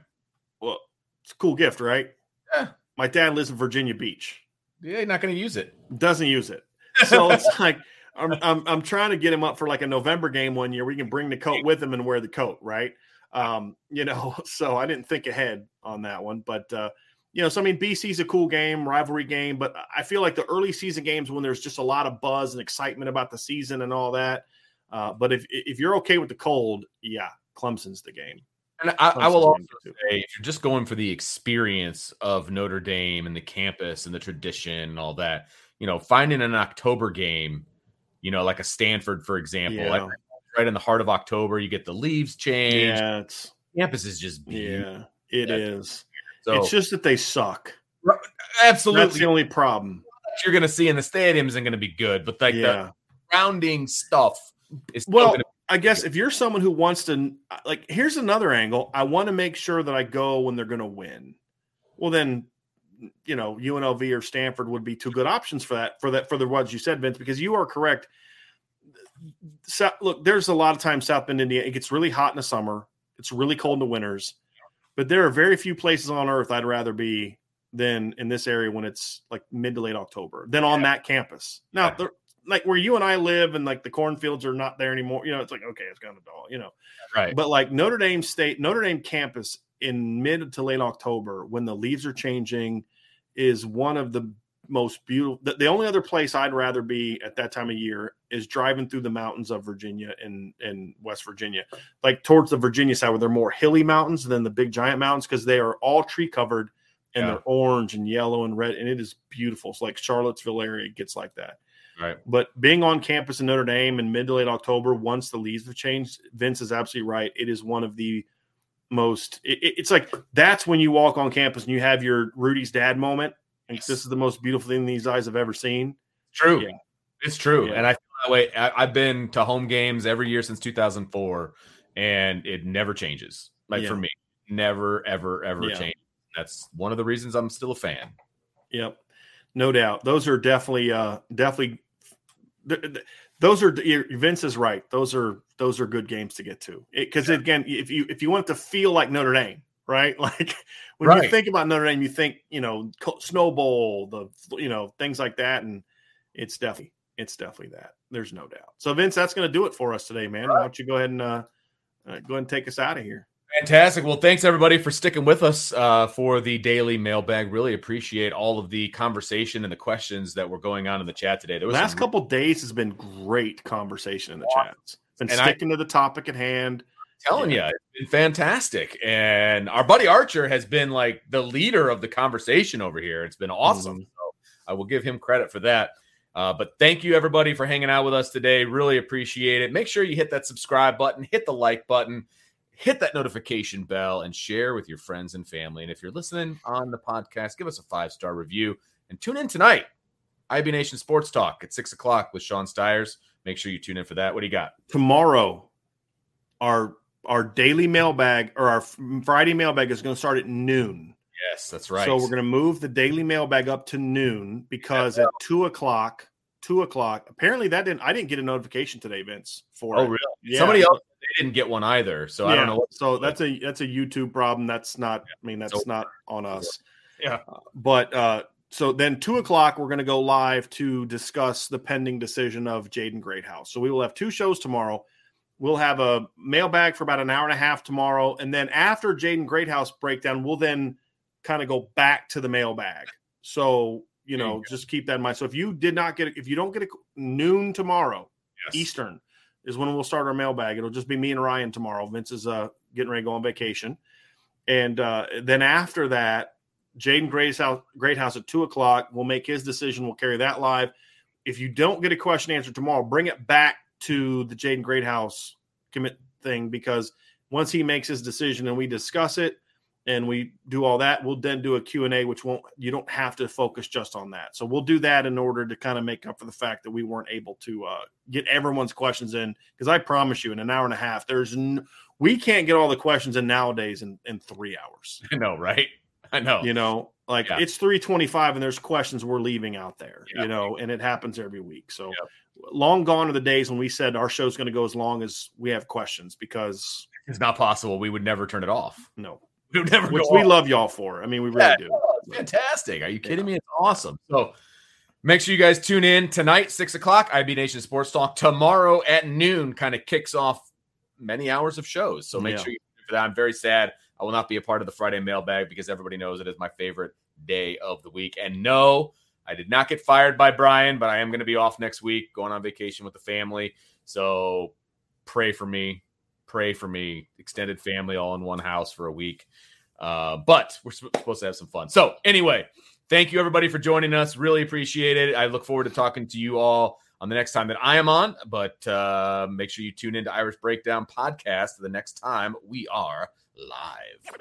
Well, it's a cool gift, right? Yeah. My dad lives in Virginia Beach. Yeah, he's not going to use it. Doesn't use it. So it's like I'm, I'm I'm trying to get him up for like a November game one year. We can bring the coat with him and wear the coat, right? Um, you know, so I didn't think ahead on that one, but uh, you know, so I mean, BC's a cool game, rivalry game, but I feel like the early season games when there's just a lot of buzz and excitement about the season and all that. Uh, but if if you're okay with the cold, yeah, Clemson's the game. And I, I will also say, if you're just going for the experience of Notre Dame and the campus and the tradition and all that, you know, finding an October game, you know, like a Stanford, for example, yeah. like right in the heart of October, you get the leaves change. Yeah, campus is just beautiful. yeah, it is. So, it's just that they suck. Absolutely, that's the only problem. What you're going to see in the stadium isn't going to be good, but like yeah. the surrounding stuff is well. I guess if you're someone who wants to, like, here's another angle. I want to make sure that I go when they're going to win. Well, then, you know, UNLV or Stanford would be two good options for that. For that, for the ones you said, Vince, because you are correct. So, look, there's a lot of times South Bend, Indiana, it gets really hot in the summer. It's really cold in the winters But there are very few places on earth I'd rather be than in this area when it's like mid to late October than on that campus. Now, the, like where you and I live and like the cornfields are not there anymore, you know, it's like, okay, it's kind of dull, you know. Right. But like Notre Dame State, Notre Dame campus in mid to late October when the leaves are changing is one of the most beautiful. The, the, only other place I'd rather be at that time of year is driving through the mountains of Virginia and in West Virginia, like towards the Virginia side where they're more hilly mountains than the big giant mountains because they are all tree covered and yeah. they're orange and yellow and red and it is beautiful. It's like Charlottesville area gets like that. Right. But being on campus in Notre Dame in mid to late October, once the leaves have changed, Vince is absolutely right. It is one of the most. It, it's like that's when you walk on campus and you have your Rudy's dad moment. Yes. this is the most beautiful thing these eyes have ever seen. True. Yeah. It's true. Yeah. And I feel that way. I, have been to home games every year since 2004, and it never changes. Like yeah. for me, never, ever, ever changes. That's one of the reasons I'm still a fan. Yep. No doubt. Those are definitely, uh, definitely those are Vince is right. Those are those are good games to get to because again, if you if you want to feel like Notre Dame, right? Like when right. you think about Notre Dame, you think you know Snow Bowl, the you know things like that, and it's definitely it's definitely that. There's no doubt. So Vince, that's going to do it for us today, man. Right. Why don't you go ahead and uh, uh, go ahead and take us out of here? Fantastic. Well, thanks everybody for sticking with us uh, for the daily mailbag. Really appreciate all of the conversation and the questions that were going on in the chat today. The last some... couple days has been great conversation in the awesome. chats. Been and sticking I, to the topic at hand. Telling yeah. you, it's been fantastic. And our buddy Archer has been like the leader of the conversation over here. It's been awesome. Mm-hmm. So I will give him credit for that. Uh, but thank you everybody for hanging out with us today. Really appreciate it. Make sure you hit that subscribe button, hit the like button hit that notification bell and share with your friends and family. And if you're listening on the podcast, give us a five star review and tune in tonight. IB Nation Sports Talk at six o'clock with Sean Stiers. Make sure you tune in for that. What do you got tomorrow? Our our daily mailbag or our Friday mailbag is going to start at noon. Yes, that's right. So we're going to move the daily mailbag up to noon because at two o'clock, two o'clock. Apparently that didn't. I didn't get a notification today, Vince. For oh really? Yeah. Somebody else they didn't get one either. So yeah. I don't know. so that's a that's a YouTube problem. That's not. I mean, that's so, not on us. Yeah. Uh, but uh, so then two o'clock we're going to go live to discuss the pending decision of Jaden Greathouse. So we will have two shows tomorrow. We'll have a mailbag for about an hour and a half tomorrow, and then after Jaden Greathouse breakdown, we'll then kind of go back to the mailbag. So you know, you just keep that in mind. So if you did not get, if you don't get a noon tomorrow yes. Eastern, is when we'll start our mailbag. It'll just be me and Ryan tomorrow. Vince is uh, getting ready to go on vacation, and uh, then after that, Jaden Greathouse, Greathouse at two o'clock will make his decision. We'll carry that live. If you don't get a question answered tomorrow, bring it back to the Jaden Greathouse commit thing because once he makes his decision and we discuss it, and we do all that we'll then do a q&a which won't you don't have to focus just on that so we'll do that in order to kind of make up for the fact that we weren't able to uh, get everyone's questions in because i promise you in an hour and a half there's n- we can't get all the questions in nowadays in, in three hours i know right i know you know like yeah. it's 325 and there's questions we're leaving out there yeah. you know and it happens every week so yeah. Long gone are the days when we said our show's going to go as long as we have questions because it's not possible we would never turn it off no we would never Which we off. love y'all for. I mean, we really yeah, do. Oh, fantastic. Are you kidding yeah. me? It's awesome. So make sure you guys tune in tonight, six o'clock, IB Nation Sports Talk. Tomorrow at noon kind of kicks off many hours of shows. So make yeah. sure you for that. I'm very sad. I will not be a part of the Friday mailbag because everybody knows it is my favorite day of the week. And no, I did not get fired by Brian, but I am going to be off next week, going on vacation with the family. So pray for me pray for me. Extended family all in one house for a week. Uh, but we're supposed to have some fun. So, anyway, thank you everybody for joining us. Really appreciate it. I look forward to talking to you all on the next time that I am on. But uh, make sure you tune into Irish Breakdown podcast the next time we are live.